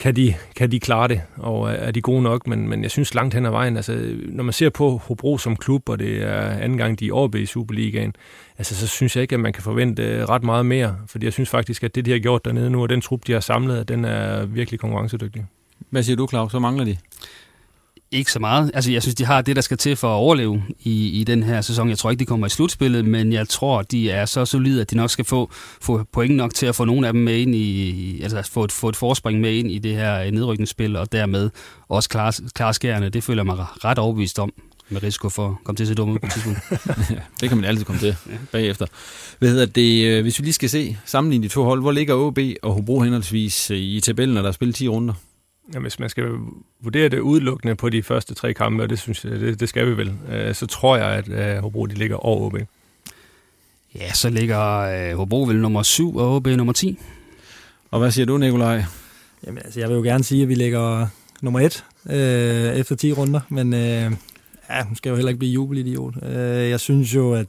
kan de, kan de klare det, og er de gode nok, men, men jeg synes langt hen ad vejen, altså når man ser på Hobro som klub, og det er anden gang, de er oppe i Superligaen, altså så synes jeg ikke, at man kan forvente øh, ret meget mere, fordi jeg synes faktisk, at det, de har gjort dernede nu, og den trup, de har samlet, den er virkelig konkurrencedygtig. Hvad siger du, Claus? Så mangler de? Ikke så meget. Altså, jeg synes, de har det, der skal til for at overleve i, i den her sæson. Jeg tror ikke, de kommer i slutspillet, men jeg tror, de er så solide, at de nok skal få, få point nok til at få nogle af dem med ind i, altså få et, få et forspring med ind i det her nedrykningsspil, og dermed også klare, klare skærende. Det føler jeg mig ret overbevist om. Med risiko for at komme til at se dumme ud på tidspunkt. ja, det kan man altid komme til ja. bagefter. Hvad hedder det, øh, hvis vi lige skal se, sammenligne de to hold, hvor ligger OB og Hobro henholdsvis øh, i tabellen, når der er spillet 10 runder? Ja, hvis man skal vurdere det udelukkende på de første tre kampe, og det synes jeg, det, det skal vi vel, øh, så tror jeg, at Hobro de ligger over OB. Ja, så ligger Hobro vel nummer 7 og OB nummer 10. Og hvad siger du, Nikolaj? Jamen, altså, jeg vil jo gerne sige, at vi ligger nummer 1 øh, efter 10 runder, men øh, ja, hun skal jo heller ikke blive jubelidiot. Øh, jeg synes jo, at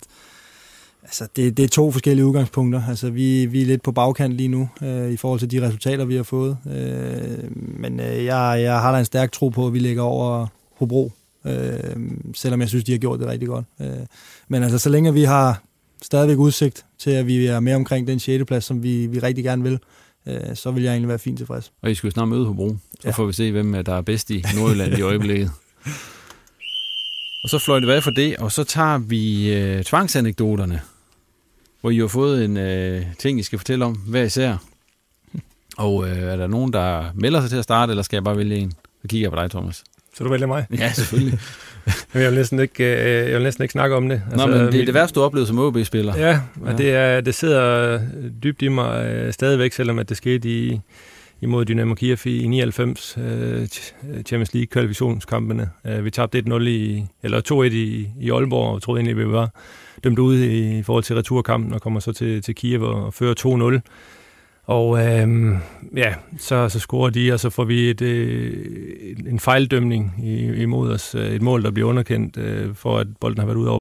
altså, det, det er to forskellige udgangspunkter. Altså, vi, vi er lidt på bagkant lige nu øh, i forhold til de resultater, vi har fået. Øh, men øh, jeg, jeg har da en stærk tro på, at vi ligger over Hobro, øh, selvom jeg synes, de har gjort det rigtig godt. Øh, men altså, så længe vi har stadigvæk udsigt til, at vi er med omkring den 6. plads, som vi, vi rigtig gerne vil, øh, så vil jeg egentlig være fint tilfreds. Og I skal jo snart møde Hobro, så ja. får vi se, hvem der er bedst i Nordjylland i øjeblikket. Og så fløj det hvad for det, og så tager vi øh, tvangsanekdoterne, hvor I har fået en øh, ting, I skal fortælle om hver især. Og øh, er der nogen, der melder sig til at starte, eller skal jeg bare vælge en? Så kigger jeg på dig, Thomas. Så du vælger mig? Ja, selvfølgelig. jeg, vil næsten ikke, øh, jeg vil næsten ikke snakke om det. Altså, Nå, men det er det værste, du oplevede som OB-spiller. Ja, og ja. Det, er, det sidder dybt i mig øh, stadigvæk, selvom at det skete i, imod Dynamo Kiev i, 99 øh, Champions League kvalifikationskampene. Øh, vi tabte 1-0 i, eller 2-1 i, i Aalborg, og troede egentlig, vi var dømt ud i, forhold til returkampen, og kommer så til, til Kiev og fører 2-0. Og øhm, ja, så, så scorer de, og så får vi et, øh, en fejldømning imod os. Øh, et mål, der bliver underkendt, øh, for at bolden har været ude over.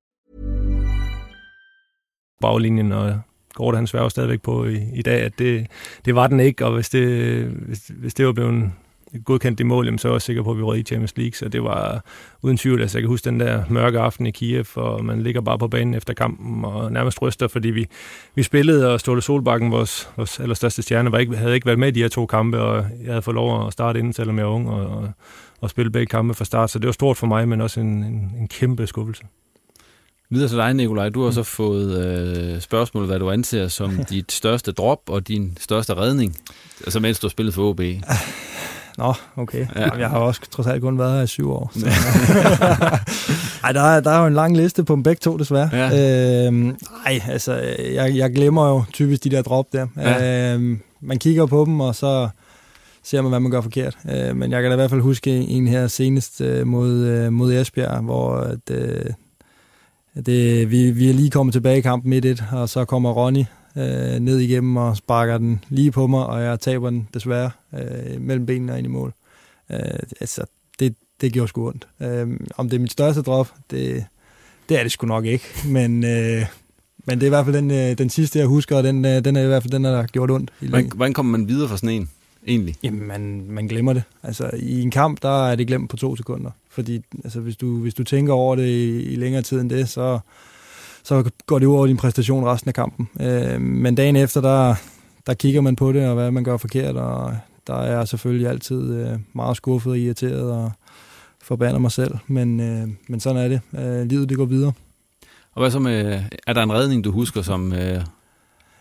Baglinjen og Gorte han sværger stadigvæk på i, i dag, at det, det var den ikke, og hvis det, hvis, hvis det var blevet godkendt det mål, så er jeg sikker på, at vi rød i Champions League. Så det var uden tvivl, altså jeg kan huske den der mørke aften i Kiev, og man ligger bare på banen efter kampen og nærmest ryster, fordi vi, vi spillede, og Ståle Solbakken, vores, vores allerstørste stjerne, var ikke, havde ikke været med i de her to kampe, og jeg havde fået lov at starte inden, selvom jeg var ung, og, og, og spille begge kampe fra start. Så det var stort for mig, men også en, en, en kæmpe skuffelse. Videre til dig, Nikolaj. Du har så fået øh, spørgsmålet, hvad du anser som dit største drop og din største redning, altså mens du har spillet for OB. Nå, okay. Ja. Jamen, jeg har også trods alt kun været her i syv år. Så. ej, der er, der er jo en lang liste på dem begge to, desværre. Ja. Øhm, ej, altså, jeg, jeg glemmer jo typisk de der drop der. Ja. Øhm, man kigger på dem, og så ser man, hvad man gør forkert. Øh, men jeg kan da i hvert fald huske en her senest øh, mod, øh, mod Esbjerg, hvor at, øh, det, vi, vi er lige kommet tilbage i kampen 1-1, og så kommer Ronny øh, ned igennem og sparker den lige på mig, og jeg taber den desværre øh, mellem benene og ind i mål. Øh, altså, det, det gjorde sgu ondt. Øh, om det er mit største drop, det, det er det sgu nok ikke, men... Øh, men det er i hvert fald den, øh, den sidste, jeg husker, og den, øh, den er i hvert fald den, der har gjort ondt. Hvordan, hvordan kommer man videre fra sådan en, egentlig? Jamen, man, man glemmer det. Altså, i en kamp, der er det glemt på to sekunder. Fordi altså, hvis, du, hvis du tænker over det i, i længere tid end det, så, så går det ud over din præstation resten af kampen. Øh, men dagen efter, der, der kigger man på det, og hvad man gør forkert, og der er jeg selvfølgelig altid øh, meget skuffet og irriteret, og forbander mig selv, men, øh, men sådan er det. Øh, livet det går videre. Og hvad så med, er der en redning, du husker som øh,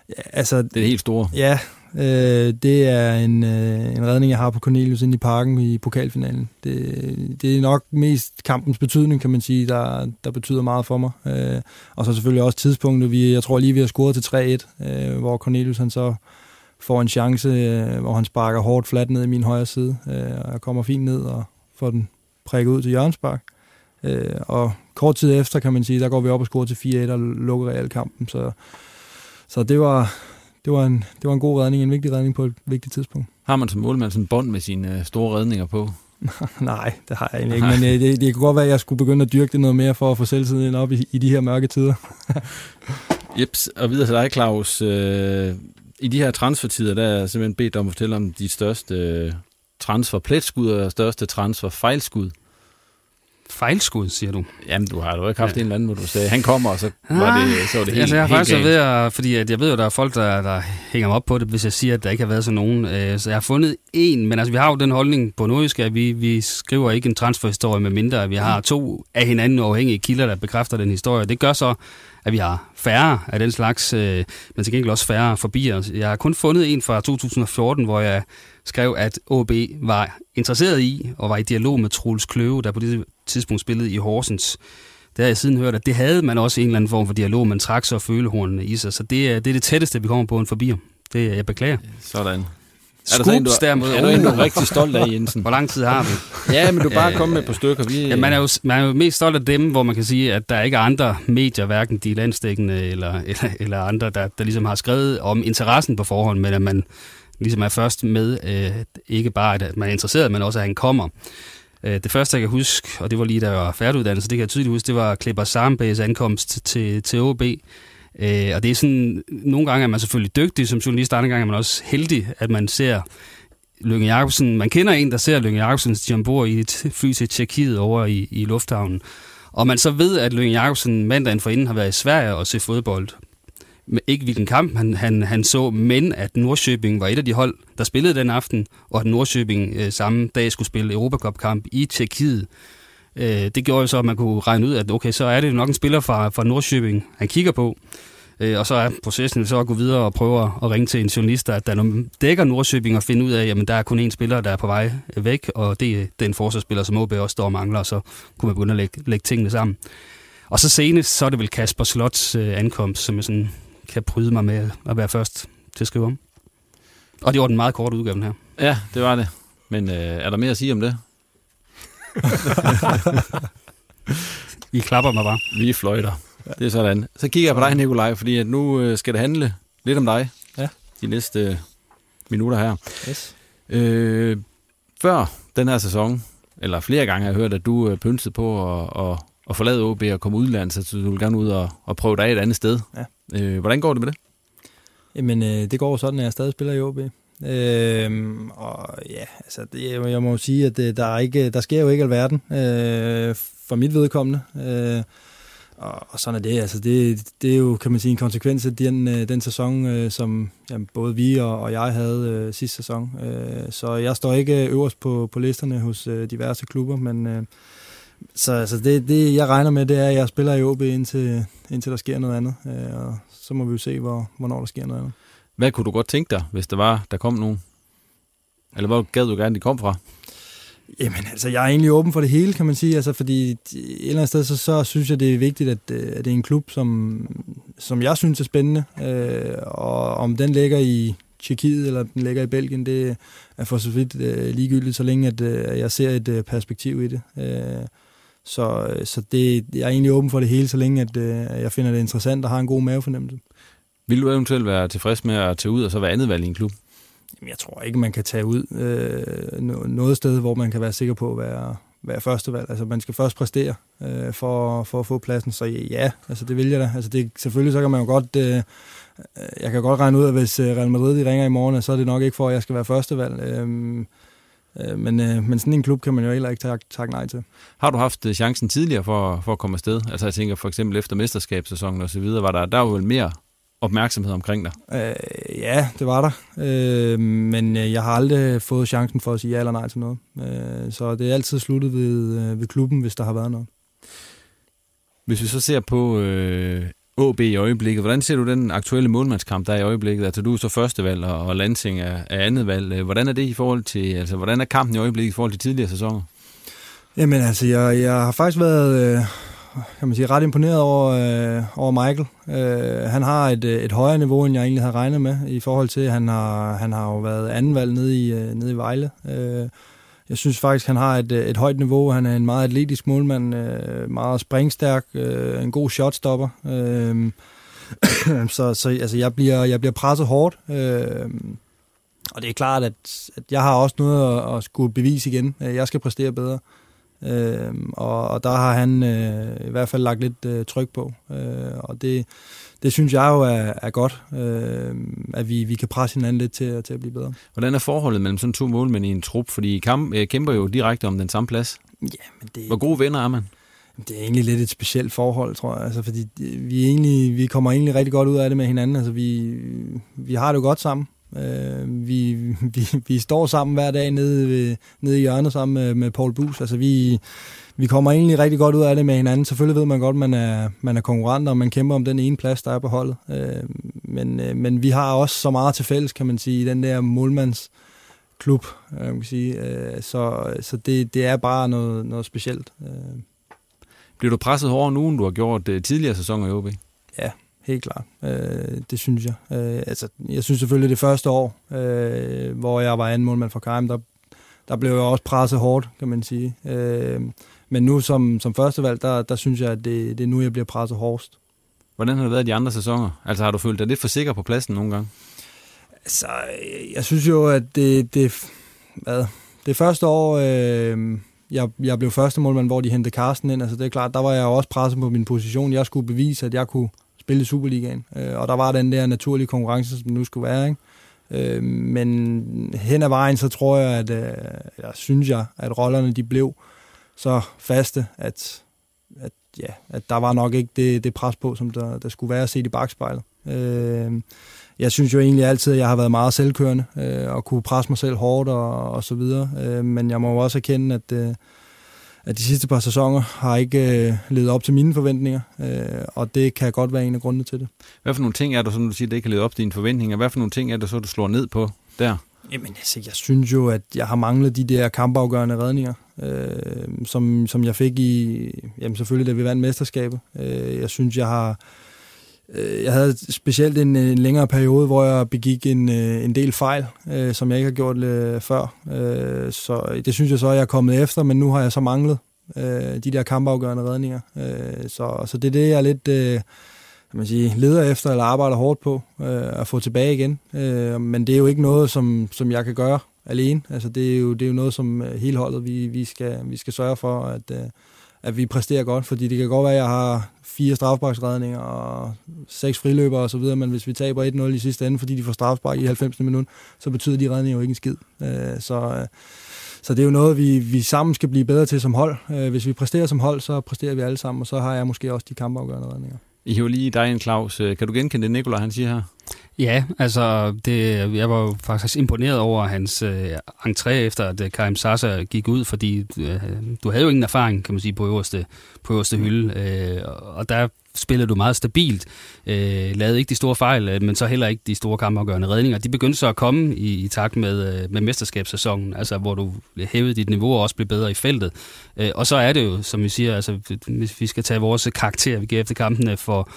ja, altså, det er helt store? Ja, Øh, det er en, øh, en redning, jeg har på Cornelius ind i parken i pokalfinalen. Det, det er nok mest kampens betydning, kan man sige, der, der betyder meget for mig. Øh, og så selvfølgelig også tidspunktet. Vi, jeg tror lige, vi har scoret til 3-1, øh, hvor Cornelius han så får en chance, øh, hvor han sparker hårdt fladt ned i min højre side. Øh, og jeg kommer fint ned og får den prikket ud til hjørnspark. Øh, og kort tid efter, kan man sige, der går vi op og scorer til 4-1 og lukker realkampen. Så, så det var det var, en, det var en god redning, en vigtig redning på et vigtigt tidspunkt. Har man som målmand sådan en bånd med sine øh, store redninger på? Nej, det har jeg egentlig ikke, men øh, det, det kunne godt være, at jeg skulle begynde at dyrke det noget mere for at få selvtiden op i, i de her mørke tider. Jeps, og videre til dig, Claus. Øh, I de her transfertider, der er jeg simpelthen bedt om at fortælle om de største transfer pletskud og største transfer fejlskud. siger du? Jamen, du har jo ikke haft ja. en eller anden, hvor du sagde, han kommer, og så var det, så var det helt, altså, jeg har faktisk galt. ved at, fordi at jeg ved jo, der er folk, der, der hænger mig op på det, hvis jeg siger, at der ikke har været sådan nogen. Øh, Så jeg har fundet en, men altså, vi har jo den holdning på nordisk, at vi, vi skriver ikke en transferhistorie med mindre, at vi har to af hinanden uafhængige kilder, der bekræfter den historie. Det gør så, at vi har færre af den slags, øh, men til gengæld også færre forbi os. Jeg har kun fundet en fra 2014, hvor jeg skrev, at OB var interesseret i og var i dialog med Troels Kløve, der på det tidspunkt spillede i Horsens. Det har jeg siden hørt, at det havde man også en eller anden form for dialog, man trak så følehornene i sig. Så det er, det er det tætteste, vi kommer på en forbi. Det er, jeg beklager. Sådan. Scoops derimod. Er du en, du er rigtig stolt af, Jensen? Hvor lang tid har vi? Ja, men du bare komme med et par stykker. Vi, Ja, man, er jo, man er jo mest stolt af dem, hvor man kan sige, at der ikke er andre medier, hverken de landstækkende eller, eller, eller andre, der, der ligesom har skrevet om interessen på forhånd, men at man ligesom er først med, øh, ikke bare at man er interesseret, men også at han kommer. Øh, det første, jeg kan huske, og det var lige da jeg var færdiguddannet, så det kan jeg tydeligt huske, det var Klipper Sarmbæs ankomst til, til OB. Øh, og det er sådan, nogle gange er man selvfølgelig dygtig som journalist, andre gange er man også heldig, at man ser Lønge Jacobsen, man kender en, der ser Lønge Jacobsen stige ombord i et fly til Tjekkiet over i, i lufthavnen. Og man så ved, at Lønge Jacobsen mandagen forinden har været i Sverige og se fodbold. Ikke hvilken kamp han, han, han så, men at Nordsjøbing var et af de hold, der spillede den aften, og at Nordsjøbing øh, samme dag skulle spille Europacup-kamp i Tjekkiet. Øh, det gjorde jo så, at man kunne regne ud, at okay, så er det nok en spiller fra, fra Nordsjøbing, han kigger på. Øh, og så er processen så at gå videre og prøve at ringe til en journalist, der, der dækker Nordsjøbing og finde ud af, at der er kun én spiller, der er på vej øh, væk, og det er den forsvarsspiller, som OB også står og mangler, og så kunne man begynde at lægge, lægge tingene sammen. Og så senest, så er det vel Kasper Slots øh, ankomst, som er sådan kan bryde mig med at være først til at skrive om. Og det var den meget korte udgave den her. Ja, det var det. Men øh, er der mere at sige om det? I klapper mig bare. Vi fløjter. Det er sådan. Så kigger jeg på dig, Nikolaj, fordi at nu øh, skal det handle lidt om dig. Ja. De næste øh, minutter her. Yes. Øh, før den her sæson, eller flere gange har jeg hørt, at du er pynset på at, at, at forlade OB og komme udlandet, så du vil gerne ud og, og prøve dig et andet sted. Ja. Øh, hvordan går det med det? Jamen, øh, det går sådan, at jeg stadig spiller i OB. Øhm, og ja, altså, det, jeg må jo sige, at det, der, er ikke, der sker jo ikke alverden øh, for mit vedkommende. Øh, og, og sådan er det. Altså, det. Det er jo, kan man sige, en konsekvens af den, øh, den sæson, øh, som jamen, både vi og, og jeg havde øh, sidste sæson. Øh, så jeg står ikke øverst på, på listerne hos øh, diverse klubber, men øh, så altså, det, det, jeg regner med, det er, at jeg spiller i OB, indtil, indtil der sker noget andet. Øh, og så må vi jo se, hvor, hvornår der sker noget andet. Hvad kunne du godt tænke dig, hvis der var, der kom nogen? Eller hvor gad du gerne, de kom fra? Jamen altså, jeg er egentlig åben for det hele, kan man sige, altså, fordi et eller andet sted, så, så synes jeg, det er vigtigt, at, øh, at det er en klub, som, som jeg synes er spændende, øh, og om den ligger i Tjekkiet, eller den ligger i Belgien, det er for så vidt øh, ligegyldigt, så længe at, øh, jeg ser et øh, perspektiv i det. Øh, så så det, jeg er egentlig åben for det hele, så længe at, øh, jeg finder det interessant og har en god mavefornemmelse. Vil du eventuelt være tilfreds med at tage ud og så være andet valg i en klub? Jamen, jeg tror ikke, man kan tage ud øh, noget sted, hvor man kan være sikker på at være, være førstevalg. Altså, man skal først præstere øh, for, for at få pladsen. Så ja, altså, det vil jeg da. Altså, det, selvfølgelig så kan man jo godt... Øh, jeg kan godt regne ud, at hvis øh, Real Madrid de ringer i morgen, så er det nok ikke for, at jeg skal være førstevalg. Øh, øh, men, øh, men sådan en klub kan man jo heller ikke takke, takke nej til. Har du haft øh, chancen tidligere for, for at komme afsted? Altså jeg tænker for eksempel efter mesterskabssæsonen og så videre, var der, der var vel mere opmærksomhed omkring dig? Øh, ja, det var der. Øh, men øh, jeg har aldrig fået chancen for at sige ja eller nej til noget. Øh, så det er altid sluttet ved, øh, ved klubben, hvis der har været noget. Hvis vi så ser på øh, AB i øjeblikket, hvordan ser du den aktuelle målmandskamp, der er i øjeblikket? Altså du er så første valg, og, og Lansing er, er andet valg. Øh, hvordan er det i forhold til, altså hvordan er kampen i øjeblikket i forhold til tidligere sæsoner? Jamen altså, jeg, jeg har faktisk været... Øh, kan man sige, ret imponeret over, øh, over Michael. Øh, han har et, øh, et højere niveau, end jeg egentlig havde regnet med, i forhold til, at han har, han har jo været anden valg nede i, øh, nede i Vejle. Øh, jeg synes faktisk, han har et, øh, et højt niveau. Han er en meget atletisk målmand, øh, meget springstærk, øh, en god shotstopper. Øh, så så altså, jeg, bliver, jeg bliver presset hårdt. Øh, og det er klart, at, at jeg har også noget at, at skulle bevise igen. Øh, jeg skal præstere bedre. Øh, og, og der har han øh, i hvert fald lagt lidt øh, tryk på. Øh, og det, det synes jeg jo er, er godt, øh, at vi, vi kan presse hinanden lidt til, til at blive bedre. Hvordan er forholdet mellem sådan to målmænd i en trup? Fordi I kamp, øh, kæmper jo direkte om den samme plads. Ja, men det, Hvor gode venner er man? Det er egentlig lidt et specielt forhold, tror jeg. Altså, fordi vi, egentlig, vi kommer egentlig rigtig godt ud af det med hinanden. Altså, vi, vi har det jo godt sammen. Øh, vi, vi, vi står sammen hver dag nede, ved, nede i hjørnet sammen med, med Paul Bus. Altså, vi, vi kommer egentlig rigtig godt ud af det med hinanden. Selvfølgelig ved man godt, at man er, man er konkurrenter, og man kæmper om den ene plads, der er på holdet. Øh, men, øh, men vi har også så meget til fælles, kan man sige, i den der målmands klub, øh, man kan sige. Øh, så så det, det er bare noget, noget specielt. Øh. Bliver du presset hårdere nu, end du har gjort uh, tidligere sæsoner i OB? Ja, helt klart. Øh, det synes jeg. Øh, altså, jeg synes selvfølgelig, det første år, øh, hvor jeg var anden målmand for Kajm, der, der blev jeg også presset hårdt, kan man sige. Øh, men nu som, som førstevalg, der, der synes jeg, at det, det er nu, jeg bliver presset hårdest. Hvordan har det været de andre sæsoner? Altså har du følt dig lidt for sikker på pladsen nogle gange? Altså, jeg synes jo, at det, det, hvad, det første år, øh, jeg, jeg blev første målmand, hvor de hentede Carsten ind. Altså det er klart, der var jeg også presset på min position. Jeg skulle bevise, at jeg kunne spille i Superligaen. Øh, og der var den der naturlige konkurrence, som nu skulle være. Ikke? Øh, men hen ad vejen, så tror jeg, at øh, jeg synes jeg, at rollerne de blev så faste, at, at, ja, at der var nok ikke det, det pres på, som der, der skulle være set i bagspejlet. Øh, jeg synes jo egentlig altid, at jeg har været meget selvkørende øh, og kunne presse mig selv hårdt og, og så videre. Øh, men jeg må jo også erkende, at, øh, at de sidste par sæsoner har ikke øh, levet op til mine forventninger, øh, og det kan godt være en af grundene til det. Hvad for nogle ting er der, som du siger, det ikke har levet op til dine forventninger? Hvad for nogle ting er der så, du slår ned på der? Jamen, altså, jeg synes jo, at jeg har manglet de der kampafgørende redninger, øh, som, som jeg fik i, jamen selvfølgelig, da vi vandt mesterskabet. Øh, jeg synes, jeg har Øh, jeg havde specielt en, en længere periode, hvor jeg begik en, øh, en del fejl, øh, som jeg ikke har gjort øh, før. Øh, så det synes jeg så, at jeg er kommet efter, men nu har jeg så manglet øh, de der kampafgørende redninger. Øh, så, så det er det, jeg er lidt øh, man sige, leder efter eller arbejder hårdt på øh, at få tilbage igen. Øh, men det er jo ikke noget, som, som jeg kan gøre alene. Altså, det, er jo, det er jo noget, som øh, hele holdet vi, vi, skal, vi skal sørge for, at, øh, at vi præsterer godt, fordi det kan godt være, at jeg har fire strafbaksredninger og seks friløber og så videre, men hvis vi taber 1-0 i sidste ende, fordi de får strafbak i 90. minut, så betyder de redninger jo ikke en skid. Øh, så, øh, så det er jo noget, vi, vi sammen skal blive bedre til som hold. Øh, hvis vi præsterer som hold, så præsterer vi alle sammen, og så har jeg måske også de kampafgørende redninger. I har lige dig en Claus. Øh, kan du genkende det, Nikolaj han siger her? Ja, altså det, jeg var faktisk imponeret over hans øh, entré efter, at øh, Karim Sasa gik ud, fordi øh, du havde jo ingen erfaring, kan man sige, på øverste, på øverste hylde, øh, og der spillede du meget stabilt, øh, lavede ikke de store fejl, øh, men så heller ikke de store kampafgørende redninger. De begyndte så at komme i, i takt med, øh, med mesterskabssæsonen, altså hvor du hævede dit niveau og også blev bedre i feltet. Øh, og så er det jo, som vi siger, altså, hvis vi skal tage vores karakter, vi giver efter kampene for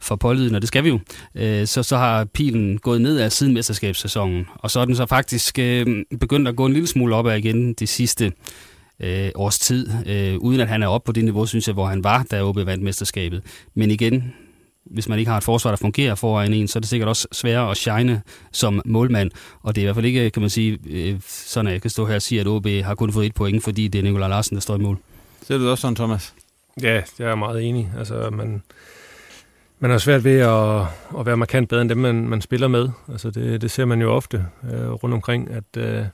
for pålyden, og det skal vi jo, øh, så, så har pilen gået ned af siden mesterskabssæsonen. Og så er den så faktisk øh, begyndt at gå en lille smule opad igen de sidste øh, års tid, øh, uden at han er oppe på det niveau, synes jeg, hvor han var, da OB vandt mesterskabet. Men igen, hvis man ikke har et forsvar, der fungerer foran en, så er det sikkert også sværere at shine som målmand. Og det er i hvert fald ikke, kan man sige, øh, sådan at jeg kan stå her og sige, at OB har kun fået et point, fordi det er Nikolaj Larsen, der står i mål. Ser du det også sådan, Thomas? Ja, jeg er meget enig. Altså, man, man har svært ved at, at være markant bedre end dem, man, man spiller med. Altså det, det ser man jo ofte øh, rundt omkring, at, øh,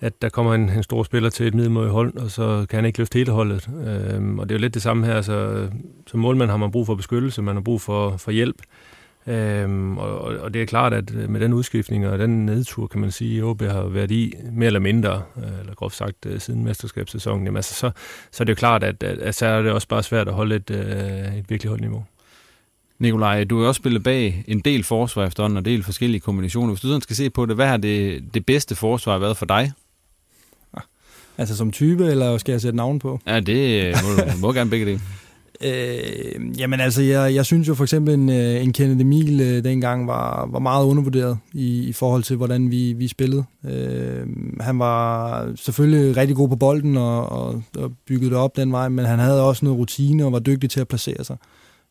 at der kommer en, en stor spiller til et middelmåde hold, og så kan han ikke løfte hele holdet. Øhm, og det er jo lidt det samme her. Altså, som målmand har man brug for beskyttelse, man har brug for, for hjælp. Øhm, og, og det er klart, at øh, med den udskiftning og den nedtur, kan man sige, OB har været i mere eller mindre, øh, eller groft sagt øh, siden mesterskabssæsonen, jamen, altså, så, så er det jo klart, at, at, at så er det også bare svært at holde et, øh, et virkelig højt niveau. Nikolaj, du har også spillet bag en del forsvar efterhånden, og en del forskellige kombinationer. Hvis du sådan skal se på det, hvad har det, det bedste forsvar været for dig? Altså som type, eller skal jeg sætte navn på? Ja, det må du må gerne begge det. Øh, jamen altså, jeg, jeg synes jo for eksempel, en, øh, en Kenneth Emil øh, dengang var, var meget undervurderet i, i forhold til, hvordan vi, vi spillede. Øh, han var selvfølgelig rigtig god på bolden og, og, og byggede det op den vej, men han havde også noget rutine og var dygtig til at placere sig.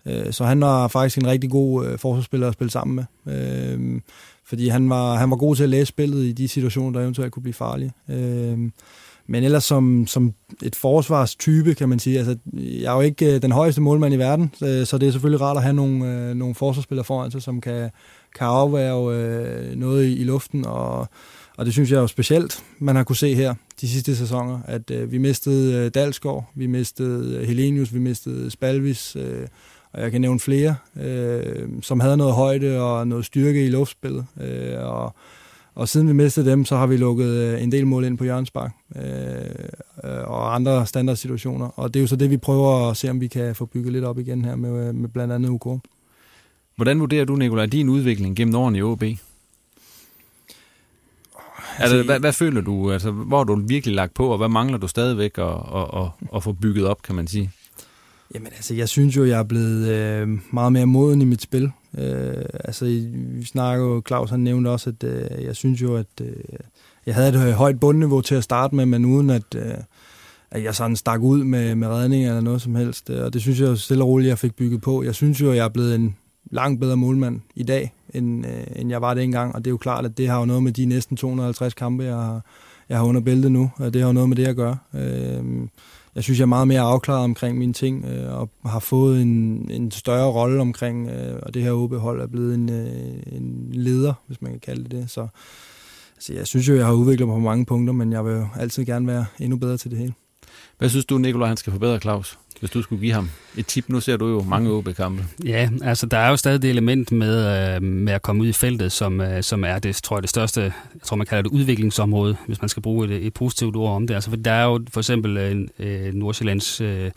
Øh, så han var faktisk en rigtig god øh, forsvarsspiller at spille sammen med. Øh, fordi han var, han var god til at læse spillet i de situationer, der eventuelt kunne blive farlige. Øh, men ellers som, som et forsvarstype, kan man sige. Altså, jeg er jo ikke øh, den højeste målmand i verden, øh, så, det er selvfølgelig rart at have nogle, øh, nogle forsvarsspillere foran sig, som kan, kan afværge noget i, i luften, og, og det synes jeg er jo specielt, man har kunne se her de sidste sæsoner, at øh, vi mistede øh, Dalsgaard, vi mistede Helenius, vi mistede Spalvis, øh, og jeg kan nævne flere, øh, som havde noget højde og noget styrke i luftspillet, øh, og og siden vi mistede dem, så har vi lukket øh, en del mål ind på Jørgensbak øh, øh, og andre standardsituationer. Og det er jo så det, vi prøver at se, om vi kan få bygget lidt op igen her med, med blandt andet UK. Hvordan vurderer du, Nicolaj, din udvikling gennem årene i OB? Altså, hvad, hvad føler du? Altså, hvor har du virkelig lagt på, og hvad mangler du stadigvæk at, at, at, at få bygget op, kan man sige? Jamen altså, jeg synes jo, jeg er blevet øh, meget mere moden i mit spil. Øh, altså, vi snakker jo, Claus han nævnte også, at øh, jeg synes jo, at øh, jeg havde et øh, højt bundniveau til at starte med, men uden at, øh, at jeg sådan stak ud med, med redning eller noget som helst. Øh, og det synes jeg jo stille og roligt, jeg fik bygget på. Jeg synes jo, at jeg er blevet en langt bedre målmand i dag, end, øh, end jeg var dengang. Og det er jo klart, at det har jo noget med de næsten 250 kampe, jeg har, jeg har under bæltet nu. Og det har jo noget med det at gøre. Øh, jeg synes, jeg er meget mere afklaret omkring mine ting, øh, og har fået en, en større rolle omkring, øh, og det her OB-hold er blevet en, øh, en leder, hvis man kan kalde det det. Så altså, jeg synes jo, jeg har udviklet mig på mange punkter, men jeg vil jo altid gerne være endnu bedre til det hele. Hvad synes du, Nikolaj, han skal forbedre, Claus? Hvis du skulle give ham et tip, nu ser du jo mange OB-kampe. Ja, altså der er jo stadig det element med, øh, med at komme ud i feltet, som, øh, som er det, tror jeg, det største, jeg tror man kalder det udviklingsområde, hvis man skal bruge et, et positivt ord om det. Altså for der er jo for eksempel en øh, Nordsjællands øh,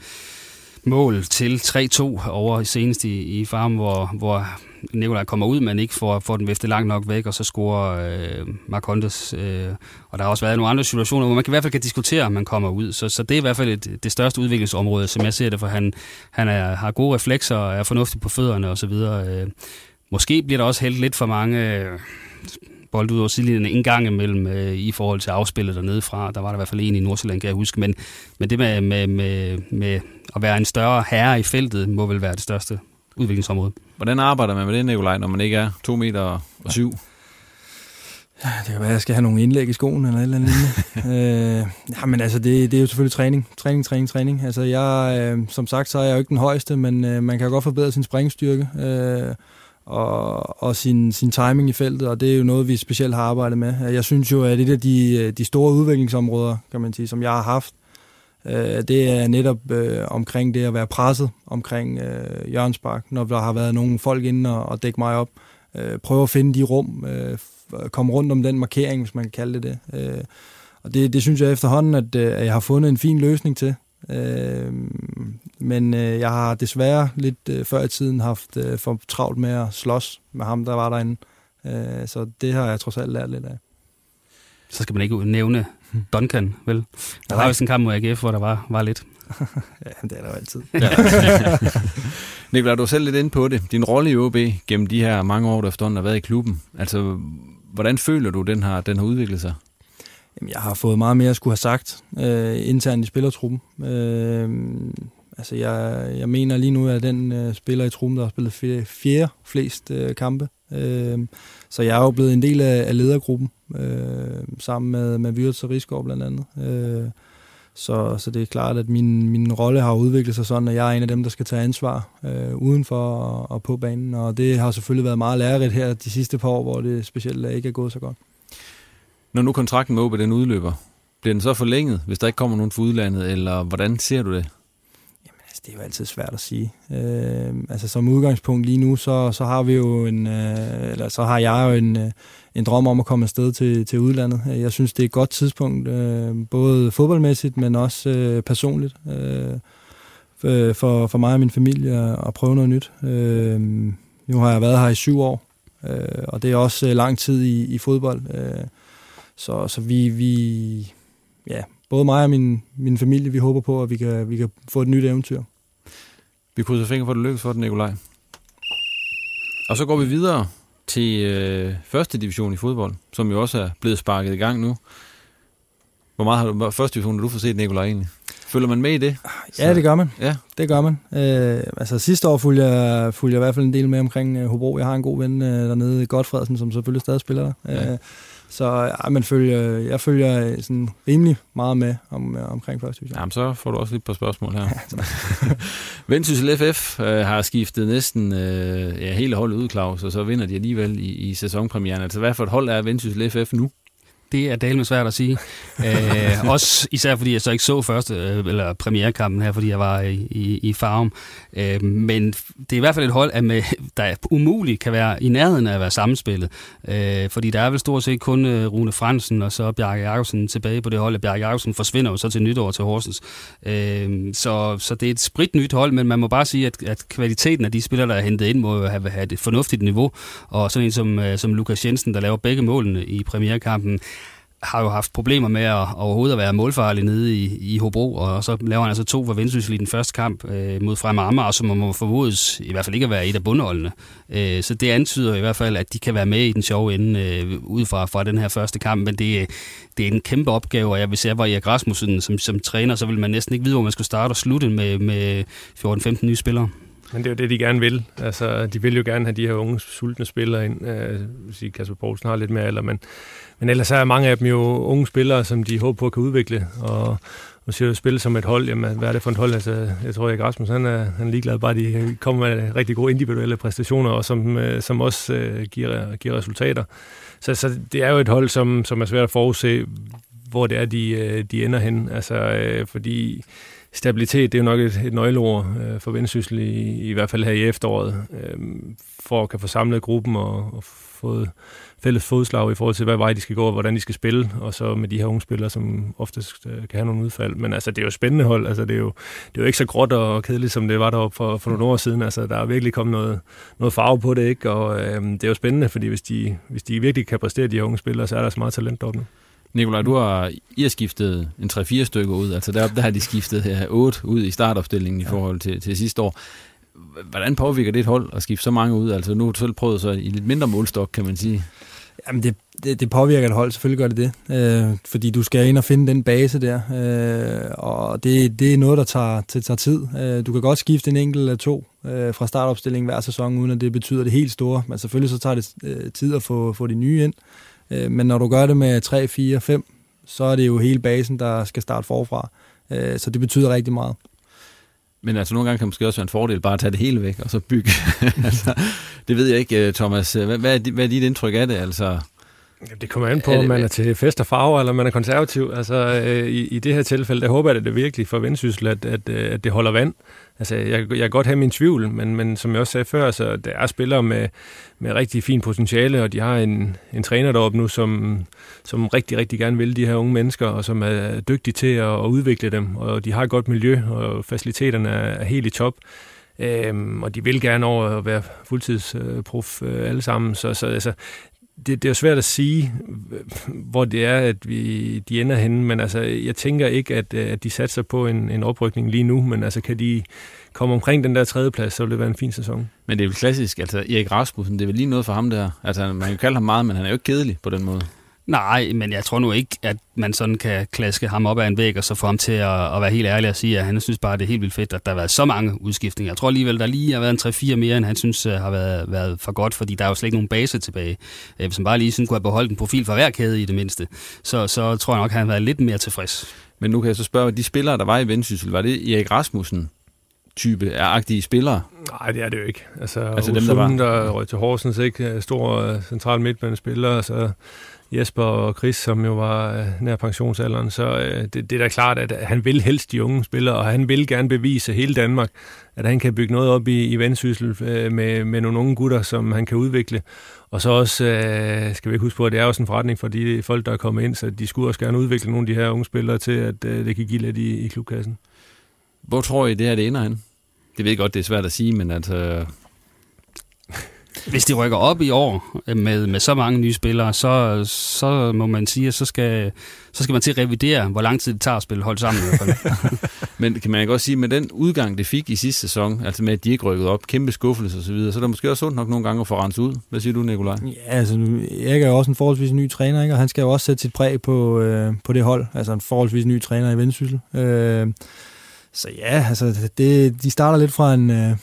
mål til 3-2 over senest i, i farm, hvor, hvor Nikolaj kommer ud, men ikke får, får den viftet langt nok væk, og så scorer øh, Mark Hontes. Øh, og der har også været nogle andre situationer, hvor man kan i hvert fald kan diskutere, om man kommer ud. Så, så det er i hvert fald et, det største udviklingsområde, som jeg ser det, for han, han er, har gode reflekser og er fornuftig på fødderne osv. Øh, måske bliver der også hældt lidt for mange... Øh, bold ud over sidelinjen en gang imellem øh, i forhold til afspillet dernede fra. Der var der i hvert fald en i Nordsjælland, kan jeg huske. Men, men det med, med, med, med at være en større herre i feltet, må vel være det største udviklingsområde. Hvordan arbejder man med det, Nikolaj, når man ikke er to meter og syv? Ja, det kan være, at jeg skal have nogle indlæg i skoen eller et eller andet lignende. øh, ja, men altså, det, det er jo selvfølgelig træning. Træning, træning, træning. Altså, jeg, øh, som sagt, så er jeg jo ikke den højeste, men øh, man kan jo godt forbedre sin springstyrke øh, og, og sin, sin timing i feltet, og det er jo noget, vi specielt har arbejdet med. Jeg synes jo, at det af de, de store udviklingsområder, kan man sige, som jeg har haft, øh, Øh, det er netop øh, omkring det at være presset omkring øh, Jørgensbak, når der har været nogle folk inde og, og dække mig op. Øh, prøve at finde de rum, øh, komme rundt om den markering, hvis man kan kalde det det. Øh, og det, det synes jeg efterhånden, at, øh, at jeg har fundet en fin løsning til. Øh, men øh, jeg har desværre lidt øh, før i tiden haft øh, for travlt med at slås med ham, der var derinde. Øh, så det har jeg trods alt lært lidt af. Så skal man ikke nævne Duncan, vel? Der var jo sådan en kamp mod AGF, hvor der var, var lidt. ja, det er der jo altid. ja. Nikolaj, du er selv lidt inde på det. Din rolle i OB gennem de her mange år, der efterhånden har været i klubben. Altså, hvordan føler du, den har, den har udviklet sig? Jamen, jeg har fået meget mere at skulle have sagt øh, internt i spillertruppen. Øh, altså, jeg, jeg mener lige nu, at den øh, spiller i truppen, der har spillet fjerde, fjerde flest øh, kampe. Øh, så jeg er jo blevet en del af, af ledergruppen, øh, sammen med, med Vyrts og Rigsgaard blandt andet. Øh, så, så det er klart, at min, min rolle har udviklet sig sådan, at jeg er en af dem, der skal tage ansvar øh, udenfor og, og på banen. Og det har selvfølgelig været meget lærerigt her de sidste par år, hvor det specielt ikke er gået så godt. Når nu kontrakten med OB den udløber, bliver den så forlænget, hvis der ikke kommer nogen fra udlandet, eller hvordan ser du det? Altså, det er jo altid svært at sige. Øh, altså som udgangspunkt lige nu, så, så har vi jo en, øh, eller så har jeg jo en, øh, en drøm om at komme afsted til, til udlandet. Jeg synes, det er et godt tidspunkt, øh, både fodboldmæssigt, men også øh, personligt. Øh, øh for, for mig og min familie at prøve noget nyt. Øh, nu har jeg været her i syv år, øh, og det er også øh, lang tid i, i fodbold. Øh, så, så vi, vi, ja, både mig og min, min familie, vi håber på, at vi kan, vi kan få et nyt eventyr. Vi krydser fingre for, at det lykkes for den, Nikolaj. Og så går vi videre til øh, første division i fodbold, som jo også er blevet sparket i gang nu. Hvor meget har du første division, har du får set, Nikolaj, egentlig? Følger man med i det? Så, ja, det gør man. Ja. Det gør man. Øh, altså sidste år fulgte jeg, fulgte jeg i hvert fald en del med omkring øh, Hobro. Jeg har en god ven øh, dernede, Godfredsen, som selvfølgelig stadig spiller der. Ja. Øh, Så ja, man følger, jeg følger sådan rimelig meget med om, omkring første division. Jamen, så får du også lidt på spørgsmål her. Vendsyssel FF øh, har skiftet næsten øh, ja, hele holdet ud, Claus, og så vinder de alligevel i, i sæsonpremieren. Altså, hvad for et hold er Vendsyssel FF nu? Det er dalme svært at sige. Æh, øh, også især fordi jeg så ikke så første øh, eller premierekampen her, fordi jeg var i, i, i farm. Æh, men det er i hvert fald et hold, at med, der umuligt kan være i nærheden af at være sammenspillet. Æh, fordi der er vel stort set kun Rune Fransen og så Bjarke Jacobsen tilbage på det hold. Bjarke Jacobsen forsvinder jo så til nytår til Horsens. Æh, så, så det er et sprit nyt hold, men man må bare sige, at, at kvaliteten af de spillere, der er hentet ind, må have, have et fornuftigt niveau. Og sådan en som, som Lukas Jensen, der laver begge målene i premierekampen, har jo haft problemer med at overhovedet at være målfarlig nede i, i Hobro, og så laver han altså to for Vendsyssel i den første kamp øh, mod Frem Amager, som må formodes i hvert fald ikke at være et af bundholdene. Øh, så det antyder i hvert fald, at de kan være med i den sjove ende øh, ud fra, fra den her første kamp, men det, det er en kæmpe opgave, og jeg, hvis jeg var Erik Rasmussen som, som træner, så ville man næsten ikke vide, hvor man skulle starte og slutte med, med 14-15 nye spillere. Men det er jo det, de gerne vil. Altså, de vil jo gerne have de her unge, sultne spillere ind. Øh, Kasper Poulsen har lidt mere alder, men, men ellers er mange af dem jo unge spillere, som de håber på at kan udvikle. Og nu siger du spille som et hold, jamen, hvad er det for et hold? Altså, jeg tror, at Rasmus han er, han er ligeglad, bare de kommer med rigtig gode individuelle præstationer, og som, øh, som også uh, giver, giver resultater. Så, så det er jo et hold, som, som er svært at forudse, hvor det er, de, øh, de ender hen. Altså, uh, fordi stabilitet, det er jo nok et, et nøgleord øh, for Vendsyssel, i, i hvert fald her i efteråret, øh, for at kan få samlet gruppen og, og fået fælles fodslag i forhold til, hvad vej de skal gå, og hvordan de skal spille, og så med de her unge spillere, som oftest øh, kan have nogle udfald. Men altså, det er jo spændende hold. Altså, det, er jo, det er jo ikke så gråt og kedeligt, som det var deroppe for, for nogle år siden. Altså, der er virkelig kommet noget, noget farve på det, ikke? og øh, det er jo spændende, fordi hvis de, hvis de virkelig kan præstere de her unge spillere, så er der så meget talent deroppe nu. Nikolaj, du har, I har skiftet en 3-4 stykker ud. Altså deroppe, der har de skiftet her 8 ud i startopstillingen ja. i forhold til, til sidste år. Hvordan påvirker det et hold at skifte så mange ud? Altså nu har du selv prøvet så i lidt mindre målstok, kan man sige. Jamen det, det, det påvirker et hold, selvfølgelig gør det det. Øh, fordi du skal ind og finde den base der. Øh, og det, det er noget, der tager, det tager tid. Øh, du kan godt skifte en enkelt eller to øh, fra startopstillingen hver sæson, uden at det betyder det helt store. Men selvfølgelig så tager det øh, tid at få, få de nye ind. Øh, men når du gør det med 3, 4, 5, så er det jo hele basen, der skal starte forfra. Øh, så det betyder rigtig meget. Men altså nogle gange kan det måske også være en fordel bare at tage det hele væk, og så bygge. altså, det ved jeg ikke, øh, Thomas. Hvad, hvad, er, hvad er dit indtryk af det? Altså, det kommer an på, om man er til fest og farver, eller man er konservativ. Altså, øh, i, i det her tilfælde, der håber jeg, at det er virkelig for vendsyssel, at, at, at det holder vand. Altså, jeg, jeg kan godt have min tvivl, men, men som jeg også sagde før, så der er spillere med, med rigtig fin potentiale, og de har en, en træner deroppe nu, som, som rigtig, rigtig gerne vil de her unge mennesker, og som er dygtig til at, at udvikle dem, og de har et godt miljø, og faciliteterne er, er helt i top. Øhm, og de vil gerne over at være fuldtidsprof øh, alle sammen. Så, så altså, det, det er jo svært at sige, hvor det er, at vi, de ender henne, men altså, jeg tænker ikke, at, øh, at de satser på en, en oprykning lige nu, men altså, kan de komme omkring den der tredje plads, så vil det være en fin sæson. Men det er jo klassisk, altså Erik Rasmussen, det er vel lige noget for ham der. Altså, man kan kalde ham meget, men han er jo ikke kedelig på den måde. Nej, men jeg tror nu ikke, at man sådan kan klaske ham op ad en væg, og så få ham til at, at være helt ærlig og sige, at han synes bare, at det er helt vildt fedt, at der har været så mange udskiftninger. Jeg tror alligevel, der lige har været en 3-4 mere, end han synes øh, har været, været for godt, fordi der er jo slet ikke nogen base tilbage. Øh, hvis man bare lige sådan kunne have beholdt en profil for hver kæde i det mindste, så, så tror jeg nok, at han har været lidt mere tilfreds. Men nu kan jeg så spørge, de spillere, der var i Vendsyssel, var det Erik Rasmussen, type er agtige spillere? Nej, det er det jo ikke. Altså, altså dem, der, var... der røg til Horsens, ikke? Stor øh, central midtbanespiller, så Jesper og Chris, som jo var øh, nær pensionsalderen, så øh, det, det er da klart, at han vil helst de unge spillere, og han vil gerne bevise hele Danmark, at han kan bygge noget op i, i vandsyssel øh, med, med nogle unge gutter, som han kan udvikle. Og så også, skal vi ikke huske på, at det er også en forretning for de folk, der er kommet ind, så de skulle også gerne udvikle nogle af de her unge spillere til, at det kan give lidt i, i klubkassen. Hvor tror I, det her det ender hen? Det ved jeg godt, det er svært at sige, men altså, hvis de rykker op i år med, med så mange nye spillere, så, så må man sige, at så skal, så skal man til at revidere, hvor lang tid det tager at spille hold sammen. I hvert fald. Men kan man ikke også sige, med den udgang, det fik i sidste sæson, altså med at de ikke rykkede op, kæmpe skuffelse osv., så, videre, så er der måske også sundt nok nogle gange at få renset ud. Hvad siger du, Nikolaj? Ja, altså, jeg er jo også en forholdsvis ny træner, ikke? og han skal jo også sætte sit præg på, øh, på det hold. Altså en forholdsvis ny træner i Vendsyssel. Øh, så ja, altså, det, de starter lidt fra en, øh,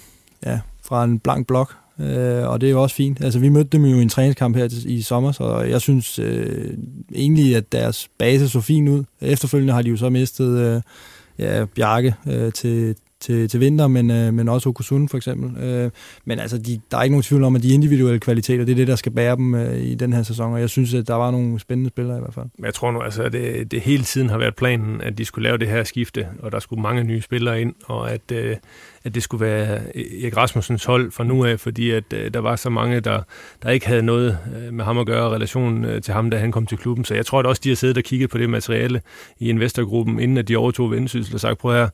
ja, fra en blank blok, øh, og det er jo også fint. Altså, vi mødte dem jo i en træningskamp her i sommer, så jeg synes øh, egentlig, at deres base så fint ud. Efterfølgende har de jo så mistet øh, ja, Bjarke øh, til, til, til vinter, men, øh, men også Okusun for eksempel. Øh, men altså, de, der er ikke nogen tvivl om, at de individuelle kvaliteter, det er det, der skal bære dem øh, i den her sæson, og jeg synes, at der var nogle spændende spillere i hvert fald. Men jeg tror nu, altså, at det, det hele tiden har været planen, at de skulle lave det her skifte, og der skulle mange nye spillere ind, og at, øh, at det skulle være Erik Rasmussens hold fra nu af, fordi at øh, der var så mange, der, der ikke havde noget øh, med ham at gøre, relationen øh, til ham, da han kom til klubben. Så jeg tror at også, de har siddet og kigget på det materiale i investorgruppen, inden at de overtog vendsyssel og sagt, prøv her,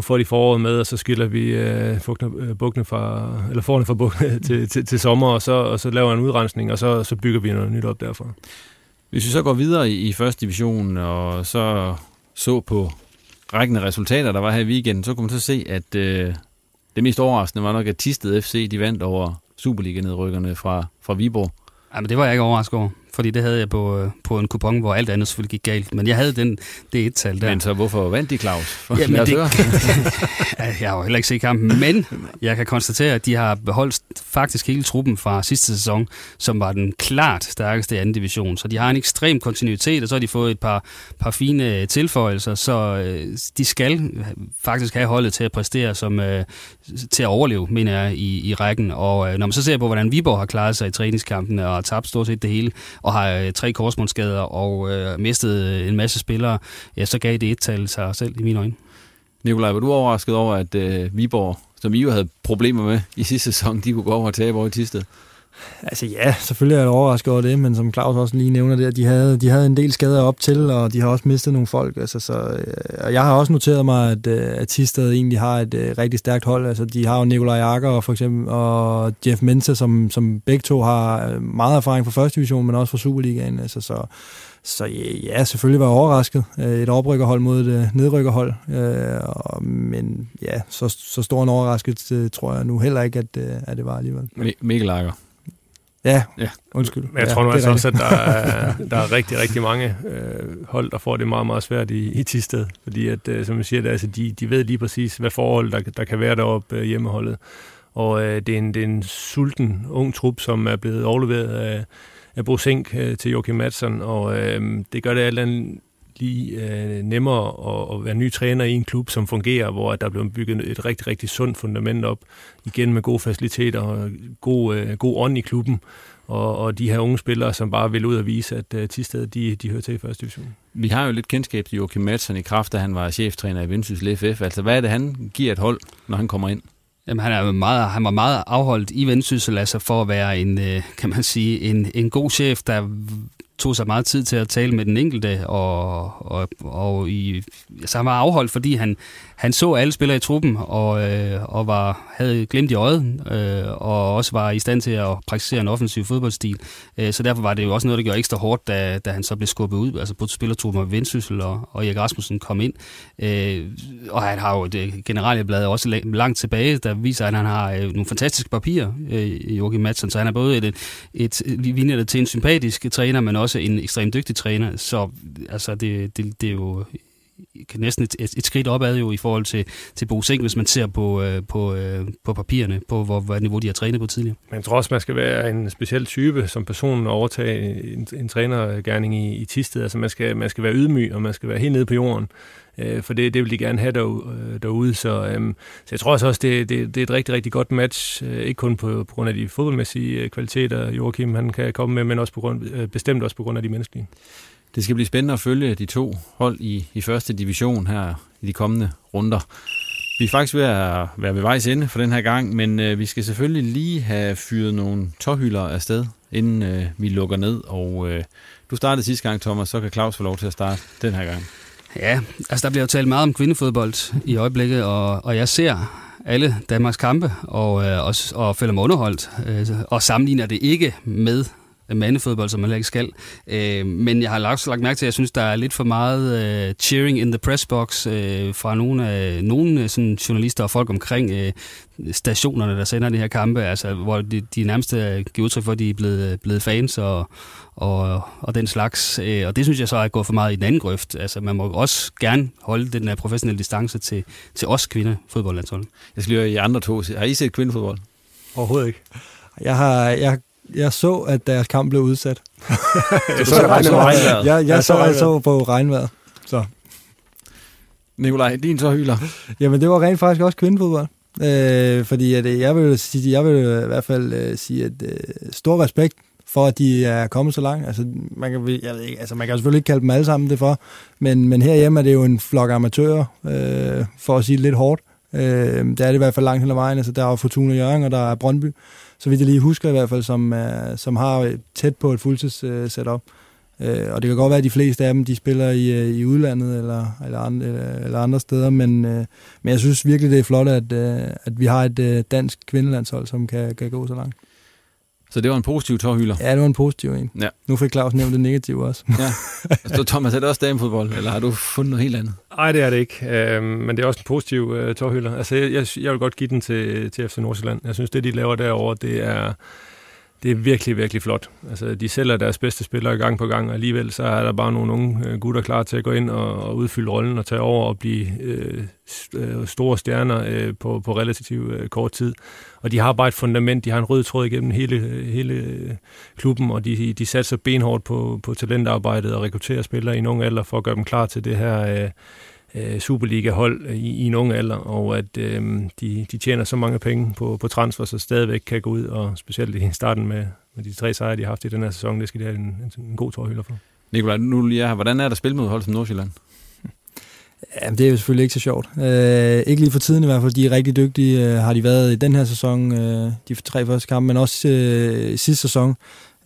nu får de foråret med, og så skiller vi øh, fugtene, øh, bukkene fra, eller forne fra bukkene til, til, til sommer, og så, og så laver en udrensning, og så, så bygger vi noget nyt op derfra. Hvis vi så går videre i, i første division, og så så på rækken af resultater, der var her i weekenden, så kunne man så se, at øh, det mest overraskende var nok, at Tisted FC de vandt over Superliga-nedrykkerne fra, fra Viborg. Ja, men det var jeg ikke overrasket over fordi det havde jeg på, øh, på en kupon, hvor alt andet selvfølgelig gik galt. Men jeg havde den, det et tal der. Men så hvorfor vandt de, Claus? Jamen, det, jeg har jo heller ikke set kampen, men jeg kan konstatere, at de har beholdt faktisk hele truppen fra sidste sæson, som var den klart stærkeste i anden division. Så de har en ekstrem kontinuitet, og så har de fået et par, par fine tilføjelser, så øh, de skal faktisk have holdet til at præstere som, øh, til at overleve, mener jeg, i, i rækken. Og øh, når man så ser på, hvordan Viborg har klaret sig i træningskampene og tabt stort set det hele, og har øh, tre korsmålsskader og øh, mistet øh, en masse spillere, ja, så gav det et tal sig selv i mine øjne. Nikolaj, var du overrasket over, at øh, Viborg, som I jo havde problemer med i sidste sæson, de kunne gå over og tabe over i Tisted? Altså ja, selvfølgelig er jeg overrasket over det, men som Claus også lige nævner der, de havde, de havde en del skader op til, og de har også mistet nogle folk. Altså, så, øh, og jeg har også noteret mig, at, øh, at Tisted egentlig har et uh, rigtig stærkt hold. Altså, de har jo Nikolaj Akker for eksempel, og Jeff Mensa, som, som begge to har meget erfaring fra første division, men også fra Superligaen. Altså, så, så ja, selvfølgelig var jeg overrasket. Et oprykkerhold mod et nedrykkerhold. Men ja, så, så stor en overraskelse tror jeg nu heller ikke, at, at det var alligevel. Mikkel Akker. Ja, ja. undskyld. Men jeg tror nu altså også, at der er, der er rigtig, rigtig mange øh, hold, der får det meget, meget svært i, i Tisted. Fordi, at, øh, som jeg siger, det, altså, de, de ved lige præcis, hvad forhold der, der kan være deroppe øh, hjemmeholdet. Og øh, det, er en, det er en sulten, ung trup, som er blevet overleveret af, af Bo Sink øh, til Joachim Madsen, og øh, det gør det alt andet lige øh, nemmere at, at være ny træner i en klub, som fungerer, hvor der er blevet bygget et rigtig, rigtig sundt fundament op, igen med gode faciliteter og god, øh, god ånd i klubben, og, og de her unge spillere, som bare vil ud og vise, at uh, Tisted, de, de hører til i første division. Vi har jo lidt kendskab til Joachim Madsen i kraft, da han var cheftræner i Vendsyssel FF. Altså, hvad er det, han giver et hold, når han kommer ind? Jamen, han, er meget, han var meget afholdt i Vendsyssel, altså for at være en, øh, kan man sige, en, en god chef, der tog sig meget tid til at tale med den enkelte, og, og, og i, altså han var afholdt, fordi han, han så alle spillere i truppen, og, øh, og var, havde glemt i øjet, øh, og også var i stand til at praktisere en offensiv fodboldstil. Øh, så derfor var det jo også noget, der gjorde ekstra hårdt, da, da han så blev skubbet ud, altså både spillertruppen med Vendsyssel og, og Erik Rasmussen kom ind. Øh, og han har jo det generelle blad også langt tilbage, der viser, at han har øh, nogle fantastiske papirer, øh, Joachim Madsen, så han er både et, et, et, til en sympatisk træner, men også en ekstremt dygtig træner, så altså, det, det, det er jo næsten et, et, et skridt opad jo i forhold til, til Bo Sink, hvis man ser på, øh, på, øh, på papirerne, på hvor, hvad niveau de har trænet på tidligere. Men trods, tror også, man skal være en speciel type som person og overtage en, en trænergærning i, i Tisted. Altså man skal, man skal være ydmyg, og man skal være helt nede på jorden. Øh, for det, det vil de gerne have øh, derude. Så, øhm, så jeg tror altså også, det, det, det er et rigtig, rigtig godt match. Øh, ikke kun på, på grund af de fodboldmæssige øh, kvaliteter, Joachim han kan komme med, men også på grund, øh, bestemt også på grund af de menneskelige. Det skal blive spændende at følge de to hold i, i første division her i de kommende runder. Vi er faktisk ved at være ved vejs ende for den her gang, men øh, vi skal selvfølgelig lige have fyret nogle tårhylder afsted, inden øh, vi lukker ned. Og øh, du startede sidste gang, Thomas, så kan Claus få lov til at starte den her gang. Ja, altså der bliver jo talt meget om kvindefodbold i øjeblikket, og, og jeg ser alle Danmarks kampe og, øh, og, og føler mig underholdt, øh, og sammenligner det ikke med mandefodbold, som man ikke skal. Øh, men jeg har lagt, lagt mærke til, at jeg synes, der er lidt for meget øh, cheering in the press box øh, fra nogle, af, nogle sådan, journalister og folk omkring øh, stationerne, der sender de her kampe, altså, hvor de, de nærmest giver udtryk for, at de er blevet, blevet fans og, og, og den slags. Øh, og det synes jeg så er gået for meget i den anden grøft. Altså, man må også gerne holde den der professionelle distance til, til os kvinder fodboldlandshold. Jeg skal lige høre, I andre to, har I set kvindefodbold? Overhovedet ikke. Jeg, har, jeg, jeg så, at deres kamp blev udsat. du så regnvejret. Jeg, jeg, jeg så, jeg så på regnvejret. Så. Nikolaj, din så hylder. Jamen, det var rent faktisk også kvindefodbold. Øh, fordi at, jeg vil sige, jeg vil i hvert fald øh, sige, at øh, stor respekt for, at de er kommet så langt. Altså, man kan, jeg ved ikke, altså, man kan selvfølgelig ikke kalde dem alle sammen det for, men, men herhjemme er det jo en flok amatører, øh, for at sige det lidt hårdt. Øh, der er det i hvert fald langt hen ad vejen. Altså, der er Fortuna Jørgen, og der er Brøndby, så vidt jeg lige husker i hvert fald, som, er, som har tæt på et fuldtids uh, setup. Øh, og det kan godt være, at de fleste af dem de spiller i, øh, i udlandet eller, eller, andre, eller, eller andre steder, men, øh, men jeg synes virkelig, det er flot, at, øh, at vi har et øh, dansk kvindelandshold, som kan, kan gå så langt. Så det var en positiv tårhylder? Ja, det var en positiv en. Ja. Nu fik Claus nævnt det negative også. ja. Altså, Thomas, er det også damefodbold, eller har du fundet noget helt andet? Nej, det er det ikke, øh, men det er også en positiv øh, tårhylder. Altså, jeg, jeg, jeg vil godt give den til, til FC Nordsjælland. Jeg synes, det de laver derovre, det er det er virkelig, virkelig flot. Altså, de sælger deres bedste spillere gang på gang, og alligevel så er der bare nogle unge øh, gutter klar til at gå ind og, og udfylde rollen og tage over og blive øh, øh, store stjerner øh, på, på relativt øh, kort tid. Og de har bare et fundament, de har en rød tråd igennem hele, hele øh, klubben, og de, de satser benhårdt på, på talentarbejdet og rekrutterer spillere i en ung alder for at gøre dem klar til det her... Øh, øh, Superliga-hold i, i en ung alder, og at øh, de, de tjener så mange penge på, på transfer, så stadigvæk kan gå ud, og specielt i starten med, med de tre sejre, de har haft i den her sæson, det skal de have en, en, en god tårhylder for. Nikolaj, nu lige her. Hvordan er der spil mod hold som Nordsjælland? Ja, det er jo selvfølgelig ikke så sjovt. Øh, ikke lige for tiden i hvert fald. De er rigtig dygtige, øh, har de været i den her sæson, øh, de tre første kampe, men også øh, sidste sæson,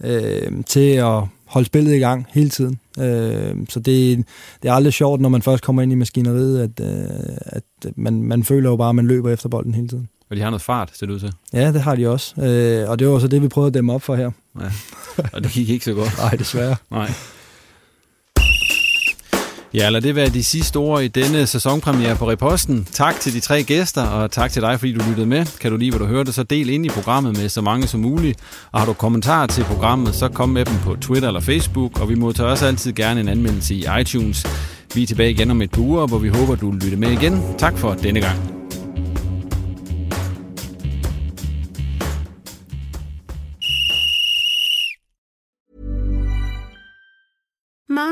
øh, til at holde spillet i gang hele tiden. Øh, så det, det er aldrig sjovt, når man først kommer ind i maskineriet, at, øh, at man, man føler jo bare, at man løber efter bolden hele tiden. Og de har noget fart, ser det ud til. Ja, det har de også. Øh, og det var så det, vi prøvede at dæmme op for her. Ja. Og det gik ikke så godt. Nej, desværre. Nej. Ja, lad det være de sidste ord i denne sæsonpremiere på Reposten. Tak til de tre gæster, og tak til dig, fordi du lyttede med. Kan du lide, hvad du hørte, så del ind i programmet med så mange som muligt. Og har du kommentarer til programmet, så kom med dem på Twitter eller Facebook, og vi modtager også altid gerne en anmeldelse i iTunes. Vi er tilbage igen om et par uger, hvor vi håber, du vil lytte med igen. Tak for denne gang.